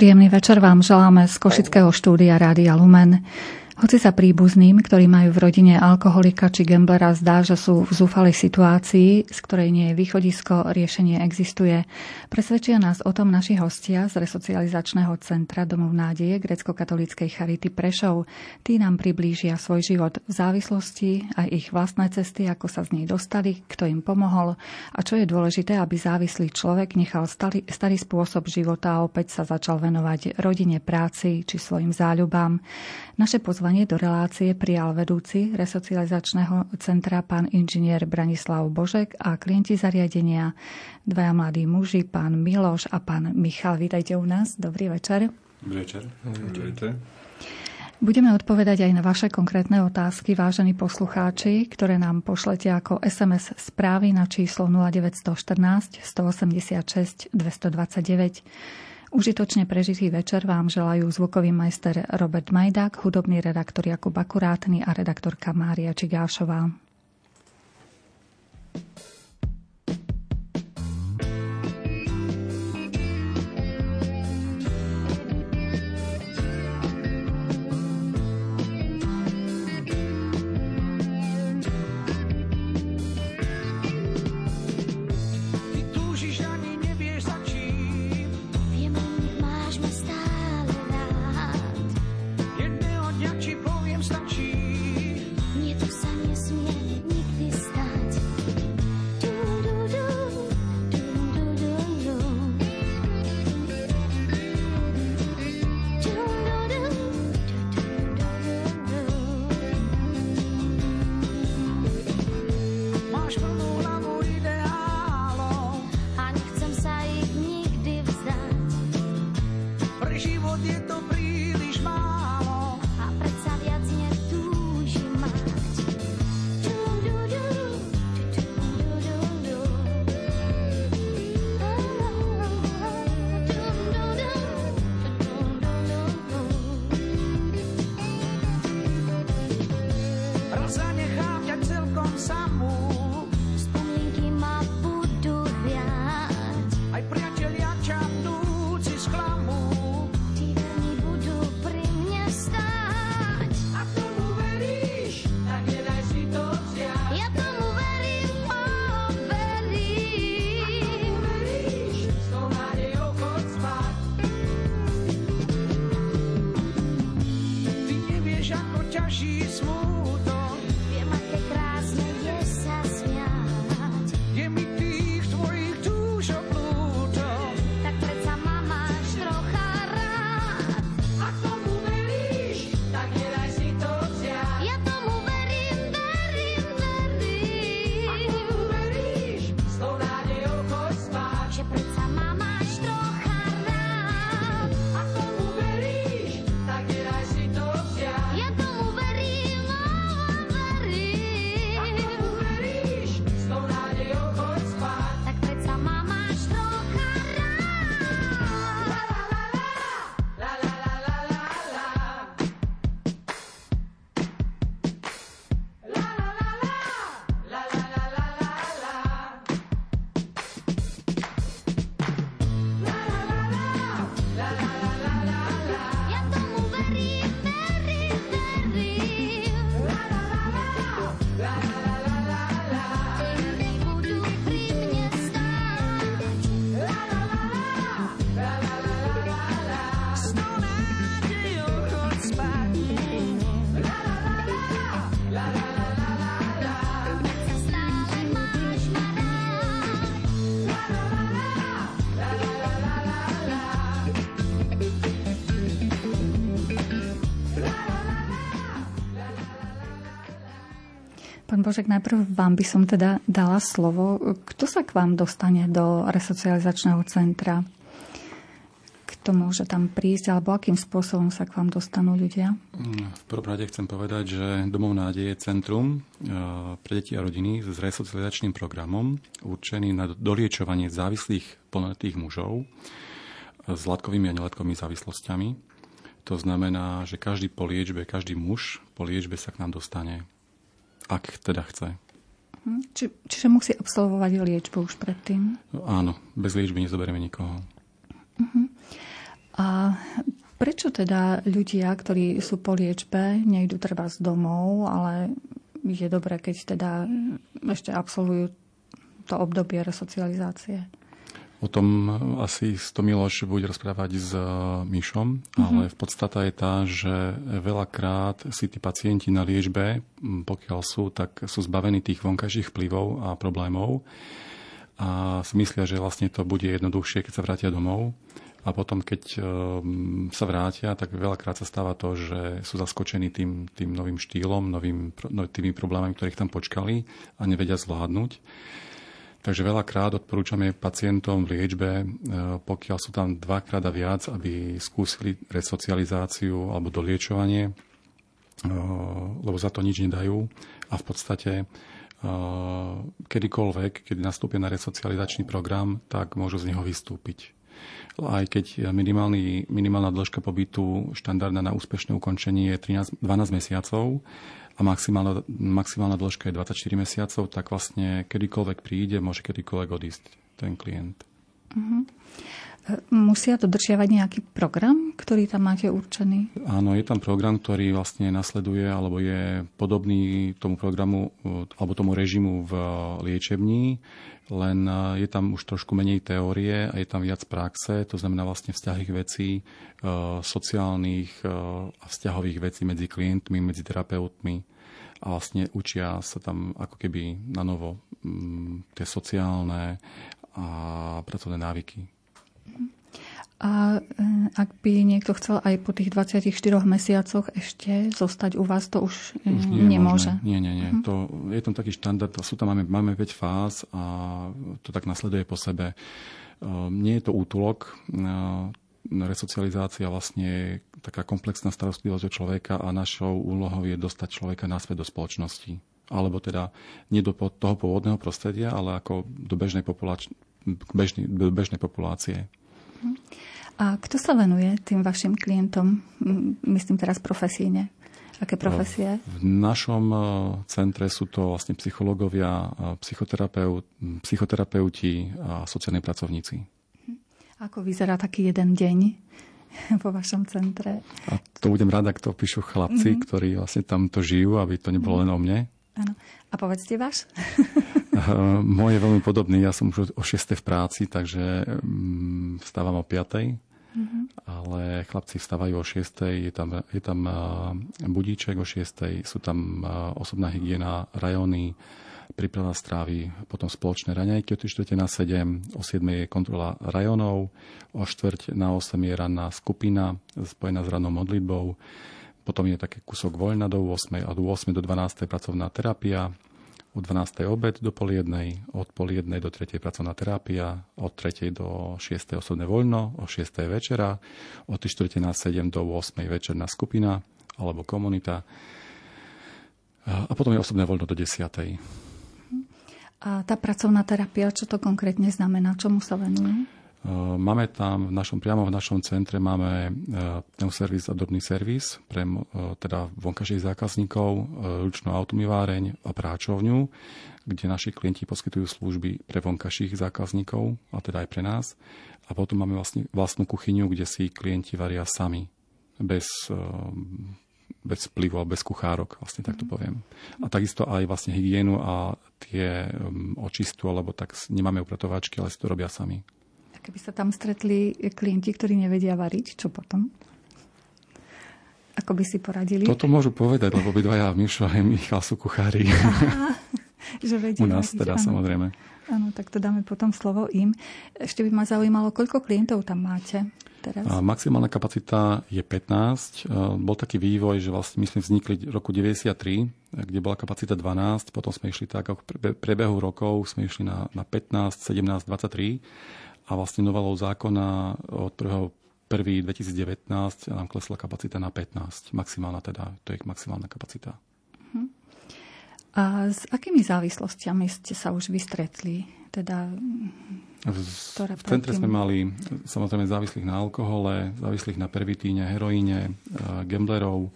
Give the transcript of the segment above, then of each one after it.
Príjemný večer vám želáme z Košického štúdia Rádia Lumen. Hoci sa príbuzným, ktorí majú v rodine alkoholika či gamblera, zdá, že sú v zúfalej situácii, z ktorej nie je východisko, riešenie existuje. Presvedčia nás o tom naši hostia z resocializačného centra Domov nádeje grecko-katolíckej Charity Prešov. Tí nám priblížia svoj život v závislosti aj ich vlastné cesty, ako sa z nej dostali, kto im pomohol a čo je dôležité, aby závislý človek nechal starý, starý spôsob života a opäť sa začal venovať rodine, práci či svojim záľubám. Naše pozvanie pozvanie do relácie prijal vedúci resocializačného centra pán inžinier Branislav Božek a klienti zariadenia dvaja mladí muži, pán Miloš a pán Michal. Vítajte u nás. Dobrý večer. Dobrý večer. Dobrý Budeme odpovedať aj na vaše konkrétne otázky, vážení poslucháči, ktoré nám pošlete ako SMS správy na číslo 0914 186 229. Užitočne prežitý večer vám želajú zvukový majster Robert Majdák, hudobný redaktor Jakub Akurátny a redaktorka Mária Čigášová. Božek, najprv vám by som teda dala slovo. Kto sa k vám dostane do resocializačného centra? Kto môže tam prísť, alebo akým spôsobom sa k vám dostanú ľudia? V prvom rade chcem povedať, že Domov nádeje je centrum e, pre deti a rodiny s resocializačným programom určený na doliečovanie závislých plnoletých mužov s látkovými a nelatkovými závislosťami. To znamená, že každý po liečbe, každý muž po liečbe sa k nám dostane ak teda chce. Mhm. Či, čiže musí absolvovať liečbu už predtým? No, áno, bez liečby nezoberieme nikoho. Uh-huh. A A prečo teda ľudia, ktorí sú po liečbe, nejdu treba z domov, ale je dobré, keď teda ešte absolvujú to obdobie resocializácie? O tom asi to Miloš bude rozprávať s e, Myšom, mm-hmm. ale v podstate je tá, že veľakrát si tí pacienti na liečbe, pokiaľ sú, tak sú zbavení tých vonkajších vplyvov a problémov a si myslia, že vlastne to bude jednoduchšie, keď sa vrátia domov. A potom, keď e, sa vrátia, tak veľakrát sa stáva to, že sú zaskočení tým, tým novým štýlom, novým, no, tými problémami, ktorých tam počkali a nevedia zvládnuť. Takže veľakrát odporúčame pacientom v liečbe, e, pokiaľ sú tam dvakrát a viac, aby skúsili resocializáciu alebo doliečovanie, e, lebo za to nič nedajú. A v podstate e, kedykoľvek, keď nastúpia na resocializačný program, tak môžu z neho vystúpiť. Aj keď minimálna dĺžka pobytu štandardná na úspešné ukončenie je 13, 12 mesiacov, a maximálna, maximálna dĺžka je 24 mesiacov, tak vlastne kedykoľvek príde, môže kedykoľvek odísť ten klient. Uh-huh. Musia dodržiavať nejaký program, ktorý tam máte určený? Áno, je tam program, ktorý vlastne nasleduje alebo je podobný tomu programu alebo tomu režimu v liečební, len je tam už trošku menej teórie a je tam viac praxe, to znamená vlastne vzťahových vecí, sociálnych a vzťahových vecí medzi klientmi, medzi terapeutmi a vlastne učia sa tam ako keby na novo tie sociálne a pracovné návyky. A e, ak by niekto chcel aj po tých 24 mesiacoch ešte zostať u vás, to už, e, už nie nemôže. Nie, nie, nie. Uh-huh. To, je tam taký štandard, sú tam, máme, máme 5 fáz a to tak nasleduje po sebe. Uh, nie je to útulok, resocializácia vlastne je taká komplexná starostlivosť o človeka a našou úlohou je dostať človeka naspäť do spoločnosti. Alebo teda nie do toho pôvodného prostredia, ale ako do bežnej, populač- bežnej, do bežnej populácie. A kto sa venuje tým vašim klientom? Myslím teraz profesíne. Aké profesie? V našom e, centre sú to vlastne psychológovia, psychoterapeut, psychoterapeuti a sociálni pracovníci. Ako vyzerá taký jeden deň vo vašom centre? A to budem rada, ak to píšu chlapci, mm-hmm. ktorí vlastne tam to žijú, aby to nebolo mm-hmm. len o mne. Áno. A povedzte váš? Môj je veľmi podobný. Ja som už o 6. v práci, takže mm, vstávam o 5. Mm-hmm. Ale chlapci vstávajú o 6. Je tam, je tam budíček o 6. Sú tam osobná hygiena, rajony, príprava strávy, potom spoločné raňajky o 4. na 7, o 7. je kontrola rajonov, o 4. na 8 je ranná skupina spojená s rannou modlitbou, potom je taký kúsok voľna do 8. a do 8. do 12. pracovná terapia, od 12. obed do pol jednej, od pol jednej do 3. pracovná terapia, od 3. do 6. osobné voľno, o 6. večera, od 4. na 7. do 8. večerná skupina alebo komunita a potom je osobné voľno do 10. A tá pracovná terapia, čo to konkrétne znamená? Čomu sa venuje? Máme tam v našom, priamo v našom centre máme pneuservis a drobný servis pre teda vonkajších zákazníkov, ručnú automýváreň a práčovňu, kde naši klienti poskytujú služby pre vonkajších zákazníkov, a teda aj pre nás. A potom máme vlastne vlastnú kuchyňu, kde si klienti varia sami, bez, bez vplyvu, bez kuchárok, vlastne tak to mhm. poviem. A takisto aj vlastne hygienu a tie očistu, alebo tak nemáme upratovačky, ale si to robia sami. Keby sa tam stretli klienti, ktorí nevedia variť, čo potom? Ako by si poradili? Toto môžu povedať, lebo by dvaja Mišo a Michal sú kuchári. Aha, že vedia U nás variť, teda, áno. samozrejme. Áno, tak to dáme potom slovo im. Ešte by ma zaujímalo, koľko klientov tam máte? Teraz? A maximálna kapacita je 15. Bol taký vývoj, že vlastne my sme vznikli v roku 93, kde bola kapacita 12, potom sme išli tak, ako v prebehu rokov sme išli na, na 15, 17, 23 a vlastne novelou zákona od 1. 1. 2019 nám klesla kapacita na 15, maximálna teda, to je maximálna kapacita. Uh-huh. A s akými závislostiami ste sa už vystretli? Teda, v, v centre sme mali samozrejme závislých na alkohole, závislých na pervitíne, heroíne, gamblerov,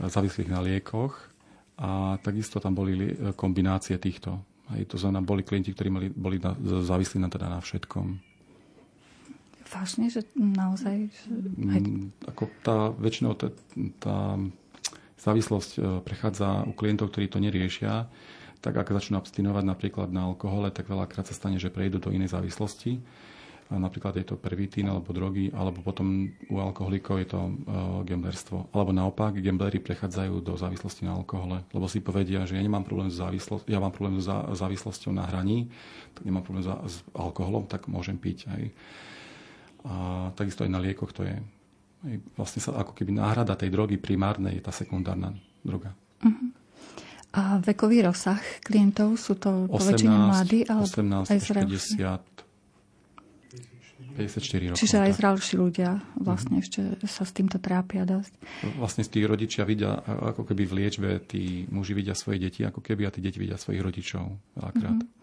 závislých na liekoch a takisto tam boli kombinácie týchto. Aj to znamená, boli klienti, ktorí mali, boli na, závislí na, teda na všetkom Vážne, že naozaj? Že aj... Ako tá, väčšinou tá, tá závislosť e, prechádza u klientov, ktorí to neriešia, tak ak začnú abstinovať napríklad na alkohole, tak veľakrát sa stane, že prejdú do inej závislosti. Napríklad je to pervitín alebo drogy, alebo potom u alkoholikov je to uh, gamblerstvo. Alebo naopak, gamblery prechádzajú do závislosti na alkohole, lebo si povedia, že ja nemám problém s závislosťou, ja mám problém s závislosťou na hraní, tak nemám problém s alkoholom, tak môžem piť. Aj. A takisto aj na liekoch to je. Vlastne sa ako keby náhrada tej drogy primárnej je tá sekundárna droga. Uh-huh. A vekový rozsah klientov sú to 18, poväčšine mladí? Alebo 18 až 50. 54 rokov. Čiže aj zralší ľudia vlastne uh-huh. ešte sa s týmto trápia dosť. Vlastne tí rodičia vidia, ako keby v liečbe tí muži vidia svoje deti, ako keby a tí deti vidia svojich rodičov veľakrát. Uh-huh.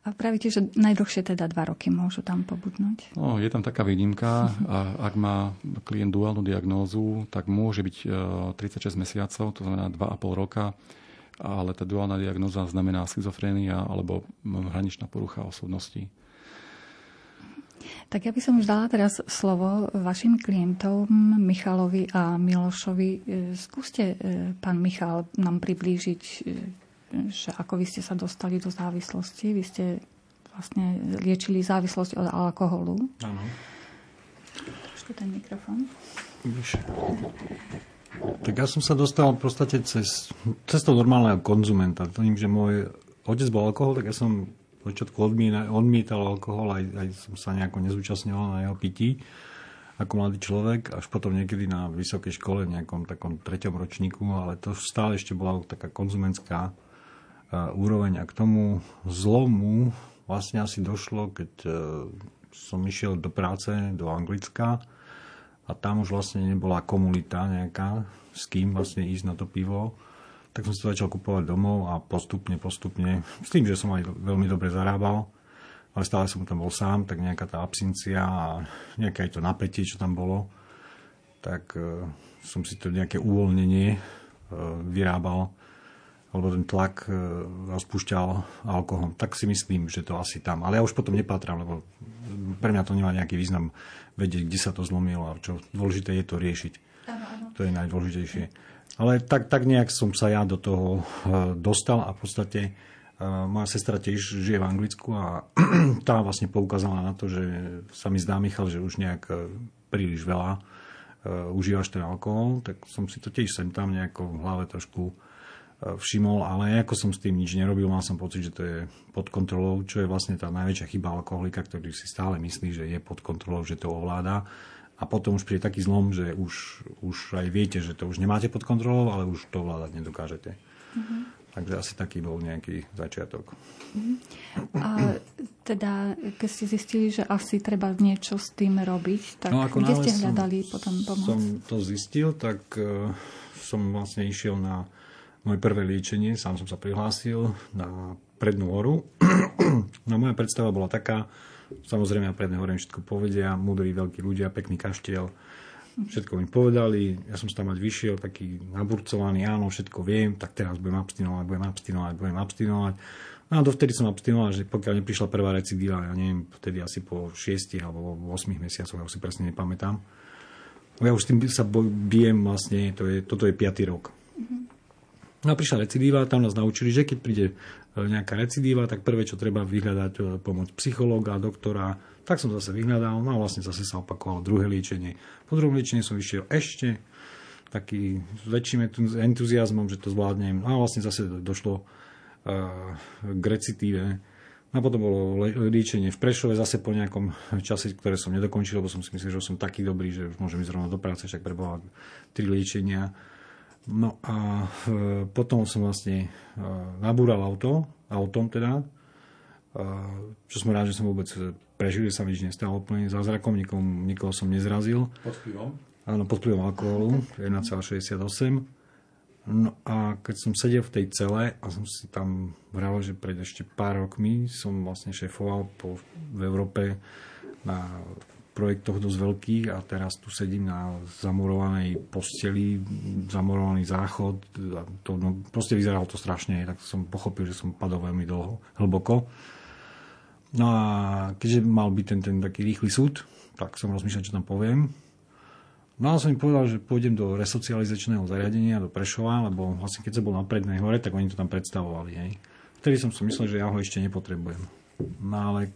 A pravíte, že najdlhšie teda dva roky môžu tam pobudnúť? No, je tam taká výnimka. A ak má klient duálnu diagnózu, tak môže byť 36 e, mesiacov, to znamená 2,5 roka, ale tá duálna diagnóza znamená schizofrénia alebo hraničná porucha osobnosti. Tak ja by som už dala teraz slovo vašim klientom Michalovi a Milošovi. E, skúste, e, pán Michal, nám priblížiť, že ako vy ste sa dostali do závislosti. Vy ste vlastne liečili závislosť od alkoholu. Áno. Ešte ten mikrofón. Tak ja som sa dostal v podstate cez, cestou normálneho konzumenta. Tým, že môj otec bol alkohol, tak ja som počiatku odmietal alkohol, aj, aj som sa nejako nezúčastňoval na jeho pití ako mladý človek, až potom niekedy na vysokej škole, nejakom takom treťom ročníku, ale to stále ešte bola taká konzumentská uh, úroveň a k tomu zlomu vlastne asi došlo, keď uh, som išiel do práce do Anglicka a tam už vlastne nebola komunita nejaká, s kým vlastne ísť na to pivo tak som si to začal kupovať domov a postupne, postupne, s tým, že som aj veľmi dobre zarábal, ale stále som tam bol sám, tak nejaká tá absencia a nejaké aj to napätie, čo tam bolo, tak uh, som si to nejaké uvoľnenie uh, vyrábal, alebo ten tlak uh, rozpúšťal alkohol. Tak si myslím, že to asi tam. Ale ja už potom nepatrám, lebo pre mňa to nemá nejaký význam vedieť, kde sa to zlomilo a čo dôležité je to riešiť. Ano. To je najdôležitejšie. Ale tak, tak nejak som sa ja do toho eh, dostal a v podstate eh, moja sestra tiež žije v Anglicku a tá vlastne poukázala na to, že sa mi zdá, Michal, že už nejak príliš veľa užívaš ten alkohol, tak som si to tiež sem tam nejako v hlave trošku všimol, ale ako som s tým nič nerobil, mal som pocit, že to je pod kontrolou, čo je vlastne tá najväčšia chyba alkoholika, ktorý si stále myslí, že je pod kontrolou, že to ovláda a potom už príde taký zlom, že už, už aj viete, že to už nemáte pod kontrolou, ale už to vládať nedokážete. Mm-hmm. Takže asi taký bol nejaký začiatok. Mm-hmm. A teda, keď ste zistili, že asi treba niečo s tým robiť, tak no, ako kde ste hľadali som, potom pomoc? som to zistil, tak uh, som vlastne išiel na moje prvé liečenie, sám som sa prihlásil na prednú horu. no moja predstava bola taká, Samozrejme, ja pred nehovorím, všetko povedia, múdri veľkí ľudia, pekný kaštiel. Všetko mi povedali, ja som sa tam mať vyšiel, taký naburcovaný, áno, všetko viem, tak teraz budem abstinovať, budem abstinovať, budem abstinovať. No a dovtedy som abstinoval, že pokiaľ neprišla prvá recidíva, ja neviem, vtedy asi po 6 alebo 8 mesiacoch, ja už si presne nepamätám. Ja už s tým sa bijem vlastne, to je, toto je 5. rok. No a prišla recidíva, tam nás naučili, že keď príde e, nejaká recidíva, tak prvé, čo treba vyhľadať e, pomoc psychológa, doktora, tak som zase vyhľadal, no a vlastne zase sa opakovalo druhé liečenie. Po druhom liečení som vyšiel ešte taký s väčším entuziasmom, že to zvládnem. No a vlastne zase došlo uh, k recitíve. No a potom bolo liečenie v Prešove zase po nejakom čase, ktoré som nedokončil, lebo som si myslel, že som taký dobrý, že už môžem ísť rovno do práce, však preboha tri liečenia. No a e, potom som vlastne e, nabúral auto, autom teda, e, čo som rád, že som vôbec prežil, že sa mi nič nestalo úplne zázrakom, nikoho, nikoho som nezrazil. Pod vplyvom? Áno, pod vplyvom alkoholu, 1,68. No a keď som sedel v tej cele a som si tam vral, že pred ešte pár rokmi som vlastne šéfoval po, v Európe na projektoch dosť veľkých a teraz tu sedím na zamurovanej posteli, zamurovaný záchod. A to, no, proste vyzeralo to strašne, tak som pochopil, že som padol veľmi dlho, hlboko. No a keďže mal byť ten, ten taký rýchly súd, tak som rozmýšľal, čo tam poviem. No a som im povedal, že pôjdem do resocializačného zariadenia, do Prešova, lebo vlastne keď som bol na prednej hore, tak oni to tam predstavovali. Hej. Vtedy som si myslel, že ja ho ešte nepotrebujem. No ale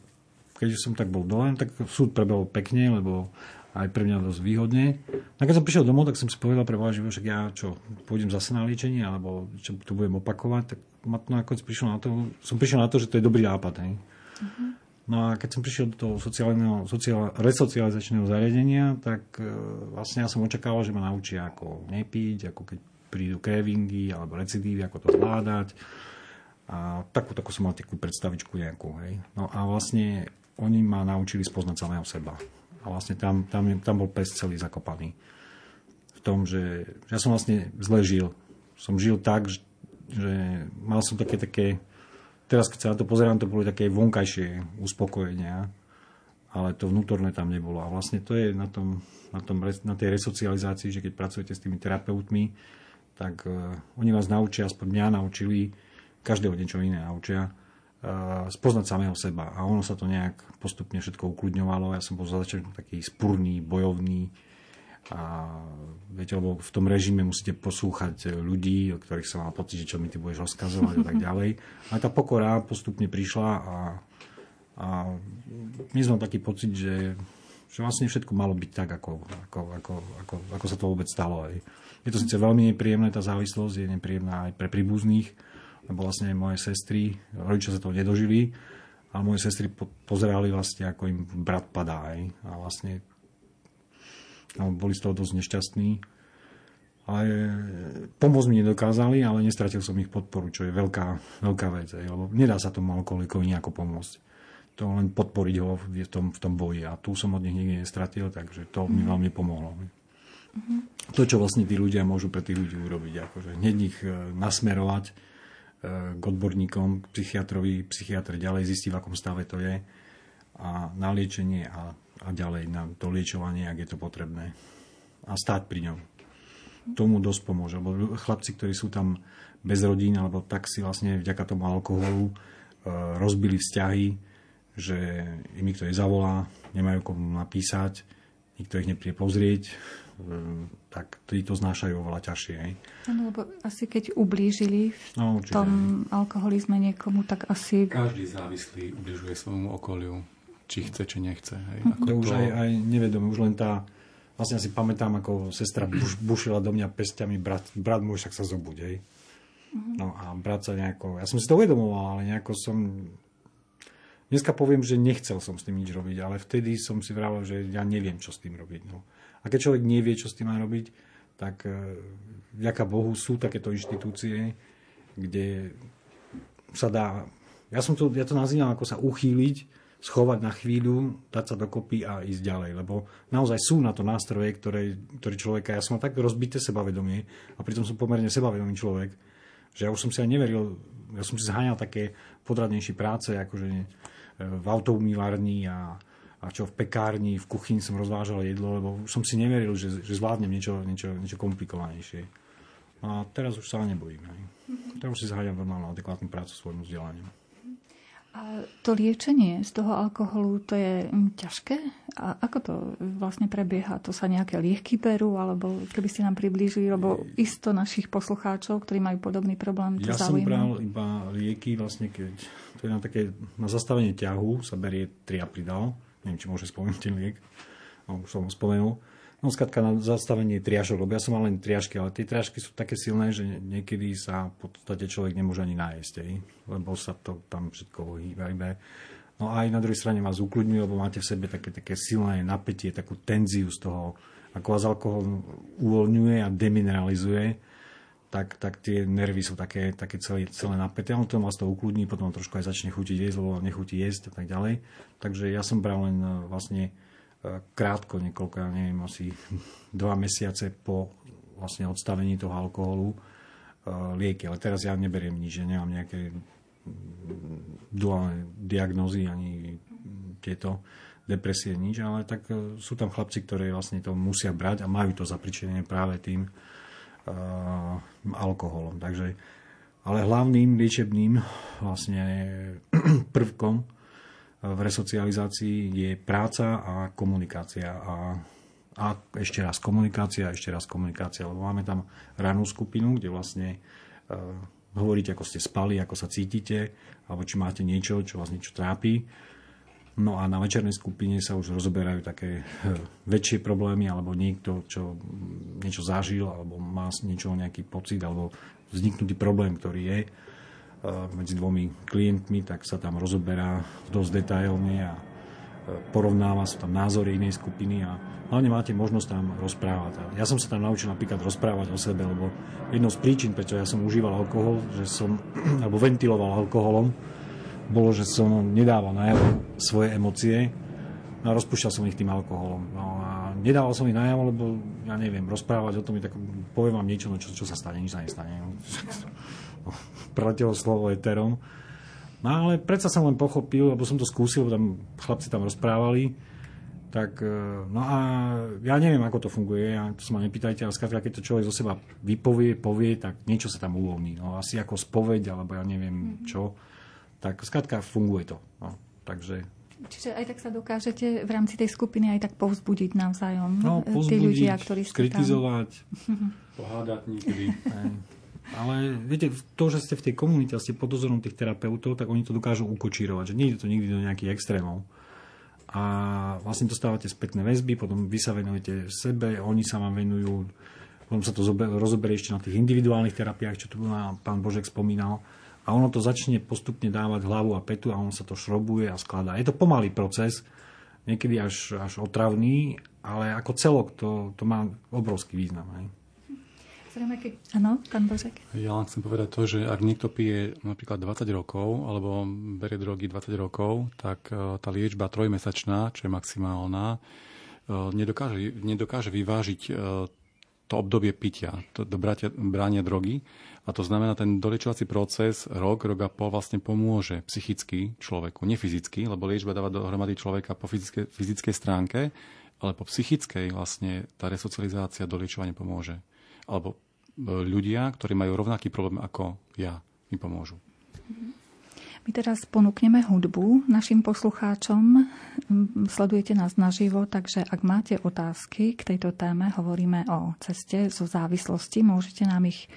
keď som tak bol dole, tak súd prebehol pekne, lebo aj pre mňa dosť výhodne. A keď som prišiel domov, tak som si povedal pre že však ja čo, pôjdem zase na liečenie, alebo čo to budem opakovať, tak ma to nakoniec prišlo na to, som prišiel na to, že to je dobrý nápad. Hej. Uh-huh. No a keď som prišiel do toho sociálneho, sociál, resocializačného zariadenia, tak e, vlastne ja som očakával, že ma naučia ako nepiť, ako keď prídu cravingy alebo recidívy, ako to zvládať. A takú, takú som mal takú predstavičku nejakú. Hej. No a vlastne oni ma naučili spoznať samého seba. A vlastne tam, tam, tam bol pes celý zakopaný. V tom, že, ja som vlastne zle žil. Som žil tak, že, mal som také, také teraz keď sa na to pozerám, to boli také vonkajšie uspokojenia, ale to vnútorné tam nebolo. A vlastne to je na, tom, na, tom, na tej resocializácii, že keď pracujete s tými terapeutmi, tak uh, oni vás naučia, aspoň mňa naučili, každého niečo iné naučia, spoznať samého seba. A ono sa to nejak postupne všetko ukludňovalo. Ja som bol za začiatku taký spurný, bojovný, a viete, lebo v tom režime musíte poslúchať ľudí, o ktorých sa mal pocit, že čo mi ty budeš rozkazovať a tak ďalej. Ale tá pokora postupne prišla a, a my sme taký pocit, že, že vlastne všetko malo byť tak, ako, ako, ako, ako, ako sa to vôbec stalo. Je to síce veľmi nepríjemné, tá závislosť je nepríjemná aj pre príbuzných, lebo vlastne moje sestry, rodičia sa toho nedožili, a moje sestry pozerali vlastne, ako im brat padá. Aj. A vlastne a boli z toho dosť nešťastní. Ale pomôcť mi nedokázali, ale nestratil som ich podporu, čo je veľká, veľká vec. Aj, lebo nedá sa tomu alkoholikovi nejako pomôcť. To len podporiť ho v tom, v tom boji. A tu som od nich nikdy nestratil, takže to mi mhm. veľmi pomohlo. Mm-hmm. To, čo vlastne tí ľudia môžu pre tých ľudí urobiť. Akože hneď ich e, nasmerovať e, k odborníkom, k psychiatrovi, psychiatr ďalej zistí, v akom stave to je a na liečenie a a ďalej na to liečovanie, ak je to potrebné. A stáť pri ňom. Tomu dosť pomôže. Lebo chlapci, ktorí sú tam bez rodín, alebo tak si vlastne vďaka tomu alkoholu e, rozbili vzťahy, že im nikto nezavolá, nemajú komu napísať, nikto ich nepríde pozrieť, e, tak tí to znášajú oveľa ťažšie. Áno, lebo asi keď ublížili v no, tom alkoholizme niekomu, tak asi... Každý závislý ubližuje svojmu okoliu či chce, či nechce. Hej. Ako to, to už aj, aj nevedome, už len tá, vlastne si pamätám, ako sestra buš, bušila do mňa pestiami, brat, brat môj však sa zobuď, hej. Mhm. No a brat sa nejako, ja som si to uvedomoval, ale nejako som, dneska poviem, že nechcel som s tým nič robiť, ale vtedy som si vravel, že ja neviem, čo s tým robiť. No. A keď človek nevie, čo s tým má robiť, tak e, vďaka Bohu sú takéto inštitúcie, kde sa dá, ja, som to, ja to nazývam ako sa uchýliť schovať na chvíľu, dať sa dokopy a ísť ďalej. Lebo naozaj sú na to nástroje, ktoré, ktoré človeka... Ja som tak rozbité sebavedomie a pritom som pomerne sebavedomý človek, že ja už som si aj neveril, ja som si zháňal také podradnejšie práce, akože e, v automývarni a, a čo v pekárni, v kuchyni som rozvážal jedlo, lebo som si neveril, že, že zvládnem niečo, niečo, niečo komplikovanejšie. A teraz už sa nebojím. Aj. Teraz už si zháňam normálnu adekvátnu prácu svojmu vzdelaniu. A to liečenie z toho alkoholu, to je mm, ťažké? A ako to vlastne prebieha? To sa nejaké lieky berú? Alebo keby ste nám priblížili, lebo isto našich poslucháčov, ktorí majú podobný problém, to Ja zaujíma. som bral iba lieky, vlastne keď to je na, také, na zastavenie ťahu sa berie triapridal. Neviem, či môže spomenúť ten liek. No, už som ho spomenul. No skratka na zastavenie triažok, lebo ja som mal len triažky, ale tie triažky sú také silné, že niekedy sa v podstate človek nemôže ani nájsť, aj, lebo sa to tam všetko hýba. No a aj na druhej strane vás ukludňuje, lebo máte v sebe také, také silné napätie, takú tenziu z toho, ako vás alkohol uvoľňuje a demineralizuje, tak, tak tie nervy sú také, také celé, celé napäté. On to vás to ukludní, potom trošku aj začne chutiť jesť, lebo nechutí jesť a tak ďalej. Takže ja som bral len e, vlastne krátko, niekoľko, ja neviem, asi dva mesiace po vlastne odstavení toho alkoholu e, lieky. Ale teraz ja neberiem nič, že nemám nejaké mm, duálne diagnózy ani tieto depresie, nič, ale tak sú tam chlapci, ktorí vlastne to musia brať a majú to zapričené práve tým alkoholom. Takže, ale hlavným liečebným vlastne prvkom v resocializácii je práca a komunikácia. A, a ešte raz komunikácia, ešte raz komunikácia, lebo máme tam ranú skupinu, kde vlastne uh, hovoríte, ako ste spali, ako sa cítite, alebo či máte niečo, čo vás niečo trápi. No a na večernej skupine sa už rozoberajú také väčšie problémy, alebo niekto, čo niečo zažil, alebo má niečo, nejaký pocit, alebo vzniknutý problém, ktorý je medzi dvomi klientmi, tak sa tam rozoberá dosť detailne a porovnáva sa tam názory inej skupiny a hlavne máte možnosť tam rozprávať. Ja som sa tam naučil napríklad rozprávať o sebe, lebo jednou z príčin, prečo ja som užíval alkohol, že som, alebo ventiloval alkoholom, bolo, že som nedával najavo svoje emócie a rozpúšťal som ich tým alkoholom. No a nedával som ich najavo, lebo ja neviem, rozprávať o tom, tak poviem vám niečo, no čo, čo sa stane, nič sa nestane. preletelo slovo eterom. No ale predsa som len pochopil, lebo som to skúsil, tam chlapci tam rozprávali, tak e, no a ja neviem, ako to funguje, ja, to sa ma nepýtajte, ale skrátka, keď to človek zo seba vypovie, povie, tak niečo sa tam uvoľní. No, asi ako spoveď, alebo ja neviem mhm. čo, tak skrátka funguje to. No, takže Čiže aj tak sa dokážete v rámci tej skupiny aj tak povzbudiť navzájom. No, povzbudiť, tí ľudia, ktorí ste skritizovať. Tam... Pohádať niekedy. Ale viete, to, že ste v tej komunite a ste pod dozorom tých terapeutov, tak oni to dokážu ukočírovať, že nie je to nikdy do nejakých extrémov. A vlastne dostávate spätné väzby, potom vy sa venujete sebe, oni sa vám venujú, potom sa to rozoberie ešte na tých individuálnych terapiách, čo tu pán Božek spomínal. A ono to začne postupne dávať hlavu a petu a on sa to šrobuje a skladá. Je to pomalý proces, niekedy až, až otravný, ale ako celok to, to má obrovský význam. Hej. Áno, pán Božek. Ja len chcem povedať to, že ak niekto pije napríklad 20 rokov alebo berie drogy 20 rokov, tak e, tá liečba trojmesačná, čo je maximálna, e, nedokáže, nedokáže vyvážiť e, to obdobie pitia, to, do bratia, bránia drogy. A to znamená, ten doliečovací proces rok, rok a pol vlastne pomôže psychicky človeku, nie fyzicky, lebo liečba dáva dohromady človeka po fyzické, fyzickej stránke, ale po psychickej vlastne tá resocializácia, doliečovanie pomôže. Alebo ľudia, ktorí majú rovnaký problém ako ja, mi pomôžu. My teraz ponúkneme hudbu našim poslucháčom. Sledujete nás naživo, takže ak máte otázky k tejto téme, hovoríme o ceste zo závislosti, môžete nám ich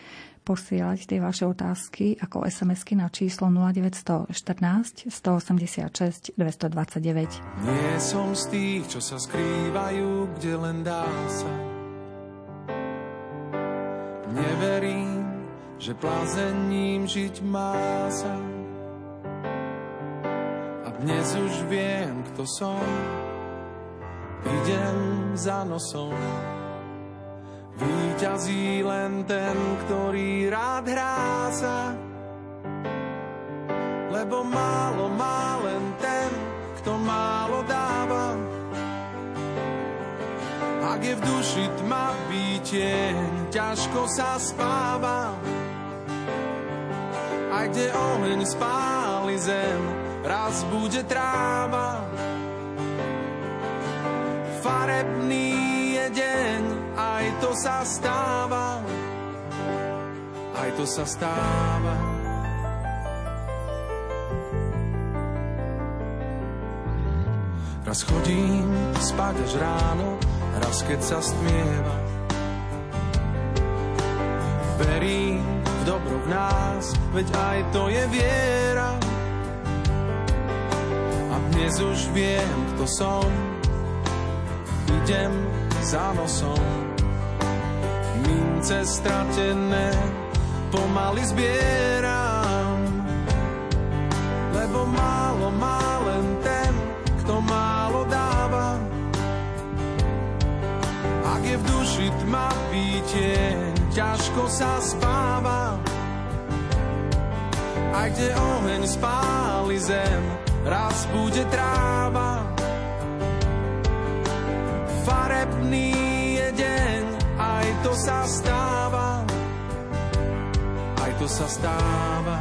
posielať tie vaše otázky ako SMS-ky na číslo 0914 186 229. Nie som z tých, čo sa skrývajú, kde len dá sa Neverím, že plázením žiť má sa. A dnes už viem, kto som, idem za nosom. Výťazí len ten, ktorý rád hrá sa. Lebo málo má len ten, kto málo dáva. Ak je v duši tma tieň, ťažko sa spáva. A kde oheň spáli zem, raz bude tráva. Farebný je deň, aj to sa stáva. Aj to sa stáva. Raz chodím spať až ráno, raz keď sa stmieva. Verím v dobro v nás, veď aj to je viera. A dnes už viem, kto som, idem za nosom. Mince stratené pomaly zbieram, lebo málo má len ten, kto málo dáva je v duši tma pítie, ťažko sa spáva. A kde oheň spáli zem, raz bude tráva. Farebný to sa stáva. Aj to sa stáva.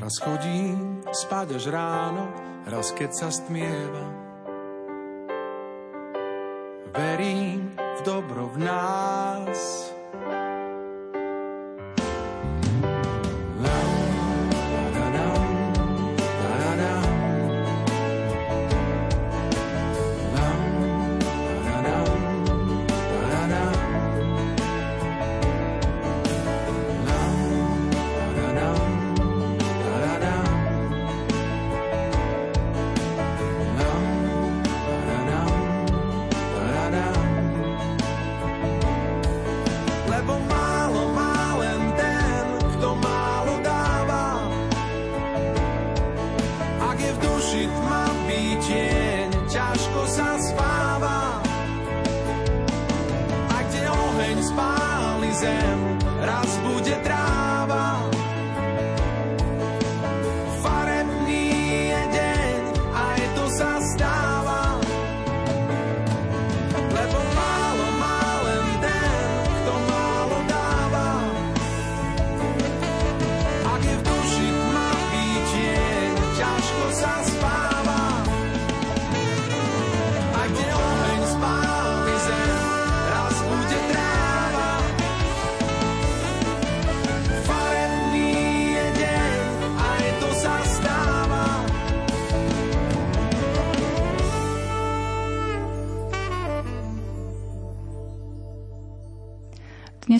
Raz chodím spať až ráno, raz keď sa stmieva. verím v dobro v nás.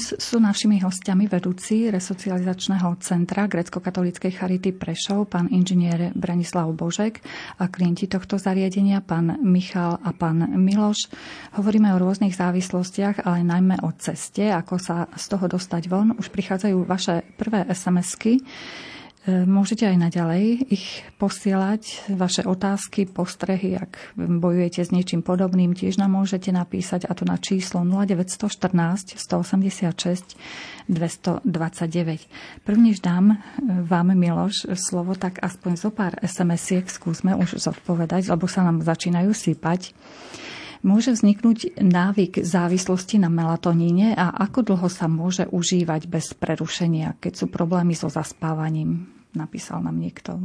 Dnes sú našimi hostiami vedúci resocializačného centra grecko-katolíckej Charity Prešov, pán inžinier Branislav Božek a klienti tohto zariadenia, pán Michal a pán Miloš. Hovoríme o rôznych závislostiach, ale najmä o ceste, ako sa z toho dostať von. Už prichádzajú vaše prvé SMS-ky. Môžete aj naďalej ich posielať, vaše otázky, postrehy, ak bojujete s niečím podobným, tiež nám môžete napísať a to na číslo 0914 186 229. Prvnež dám e, vám, Miloš, slovo, tak aspoň zo pár SMS-iek skúsme už zodpovedať, lebo sa nám začínajú sypať. Môže vzniknúť návyk závislosti na melatoníne a ako dlho sa môže užívať bez prerušenia, keď sú problémy so zaspávaním? Napísal nám niekto.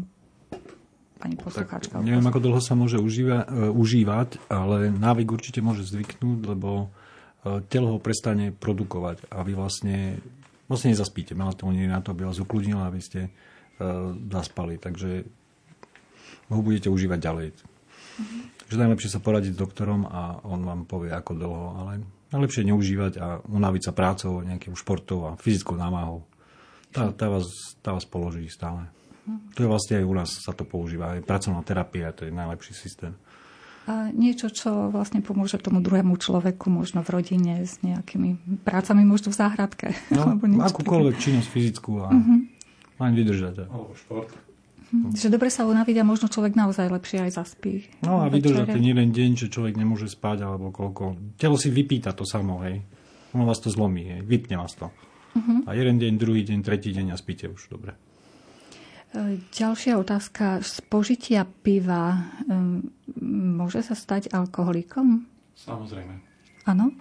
Pani poslucháčka. neviem, ako dlho sa môže užíva, uh, užívať, ale návyk určite môže zvyknúť, lebo uh, telo ho prestane produkovať a vy vlastne, vlastne nezaspíte. Melatonín na to, aby vás ukludnil, aby ste uh, zaspali. Takže ho budete užívať ďalej. Mm-hmm. Takže najlepšie sa poradiť s doktorom a on vám povie, ako dlho, ale najlepšie neužívať a unaviť sa prácou, nejakým športom a fyzickou námahou. Tá, tá, vás, tá vás položí stále. To je vlastne aj u nás sa to používa. Aj pracovná terapia, to je najlepší systém. A niečo, čo vlastne pomôže tomu druhému človeku, možno v rodine, s nejakými prácami, možno v záhradke. No, akúkoľvek činnosť fyzickú a uh-huh. len vydržať. Alebo šport. Uh-huh. Že dobre sa unaviť a možno človek naozaj lepšie aj zaspí. No a vydržať ten jeden deň, že človek nemôže spať, alebo koľko. Telo si vypýta to samo, hej. Ono vás to zlomí, hej. Vypne vás to. Uh-huh. A jeden deň, druhý deň, tretí deň a spíte už dobre. E, ďalšia otázka. Z požitia piva um, môže sa stať alkoholikom? Samozrejme. Áno?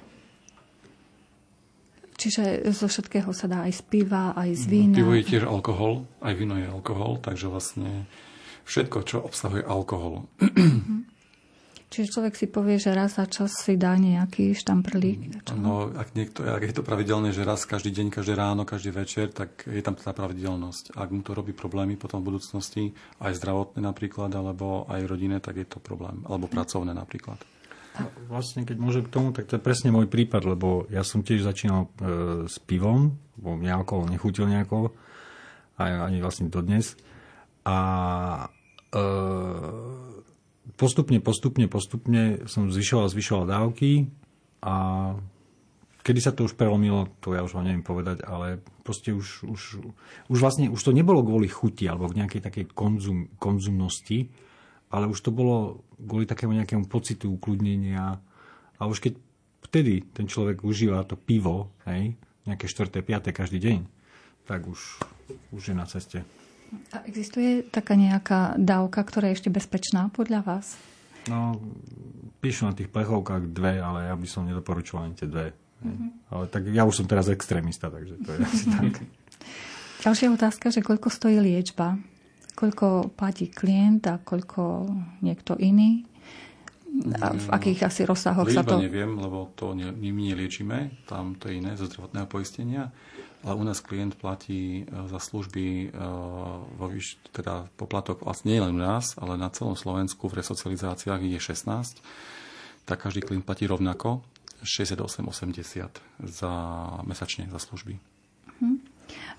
Čiže zo všetkého sa dá aj z piva, aj z vína. Pivo je tiež alkohol, aj víno je alkohol, takže vlastne všetko, čo obsahuje alkohol. Uh-huh. Čiže človek si povie, že raz za čas si dá nejaký štamprlík. No, ak, niekto, ak je to pravidelné, že raz každý deň, každé ráno, každý večer, tak je tam tá pravidelnosť. Ak mu to robí problémy potom v budúcnosti, aj zdravotné napríklad, alebo aj rodinné, tak je to problém. Alebo pracovné napríklad. No, vlastne, keď môžem k tomu, tak to je presne môj prípad, lebo ja som tiež začínal e, s pivom, bo mňa alkohol nechutil nejako, aj, ani vlastne dodnes. A e, postupne, postupne, postupne som zvyšoval, zvyšoval dávky a kedy sa to už prelomilo, to ja už vám neviem povedať, ale proste už, už, už vlastne už to nebolo kvôli chuti alebo k nejakej takej konzum, konzumnosti, ale už to bolo kvôli takému nejakému pocitu ukludnenia a už keď vtedy ten človek užíva to pivo, hej, nejaké 4. 5. každý deň, tak už, už je na ceste. A existuje taká nejaká dávka, ktorá je ešte bezpečná podľa vás? No, píšu na tých plechovkách dve, ale ja by som nedoporučoval ani tie dve. Mm-hmm. Ale tak ja už som teraz extrémista, takže to je asi tak. Ďalšia otázka, že koľko stojí liečba? Koľko platí klient a koľko niekto iný? A v akých asi rozsahoch Liečba sa to... neviem, lebo to ne, my neliečíme, tam to je iné zo zdravotného poistenia, ale u nás klient platí e, za služby e, vo výš, teda poplatok vlastne nie len u nás, ale na celom Slovensku v resocializáciách je 16, tak každý klient platí rovnako 68,80 za mesačne za služby. Hm.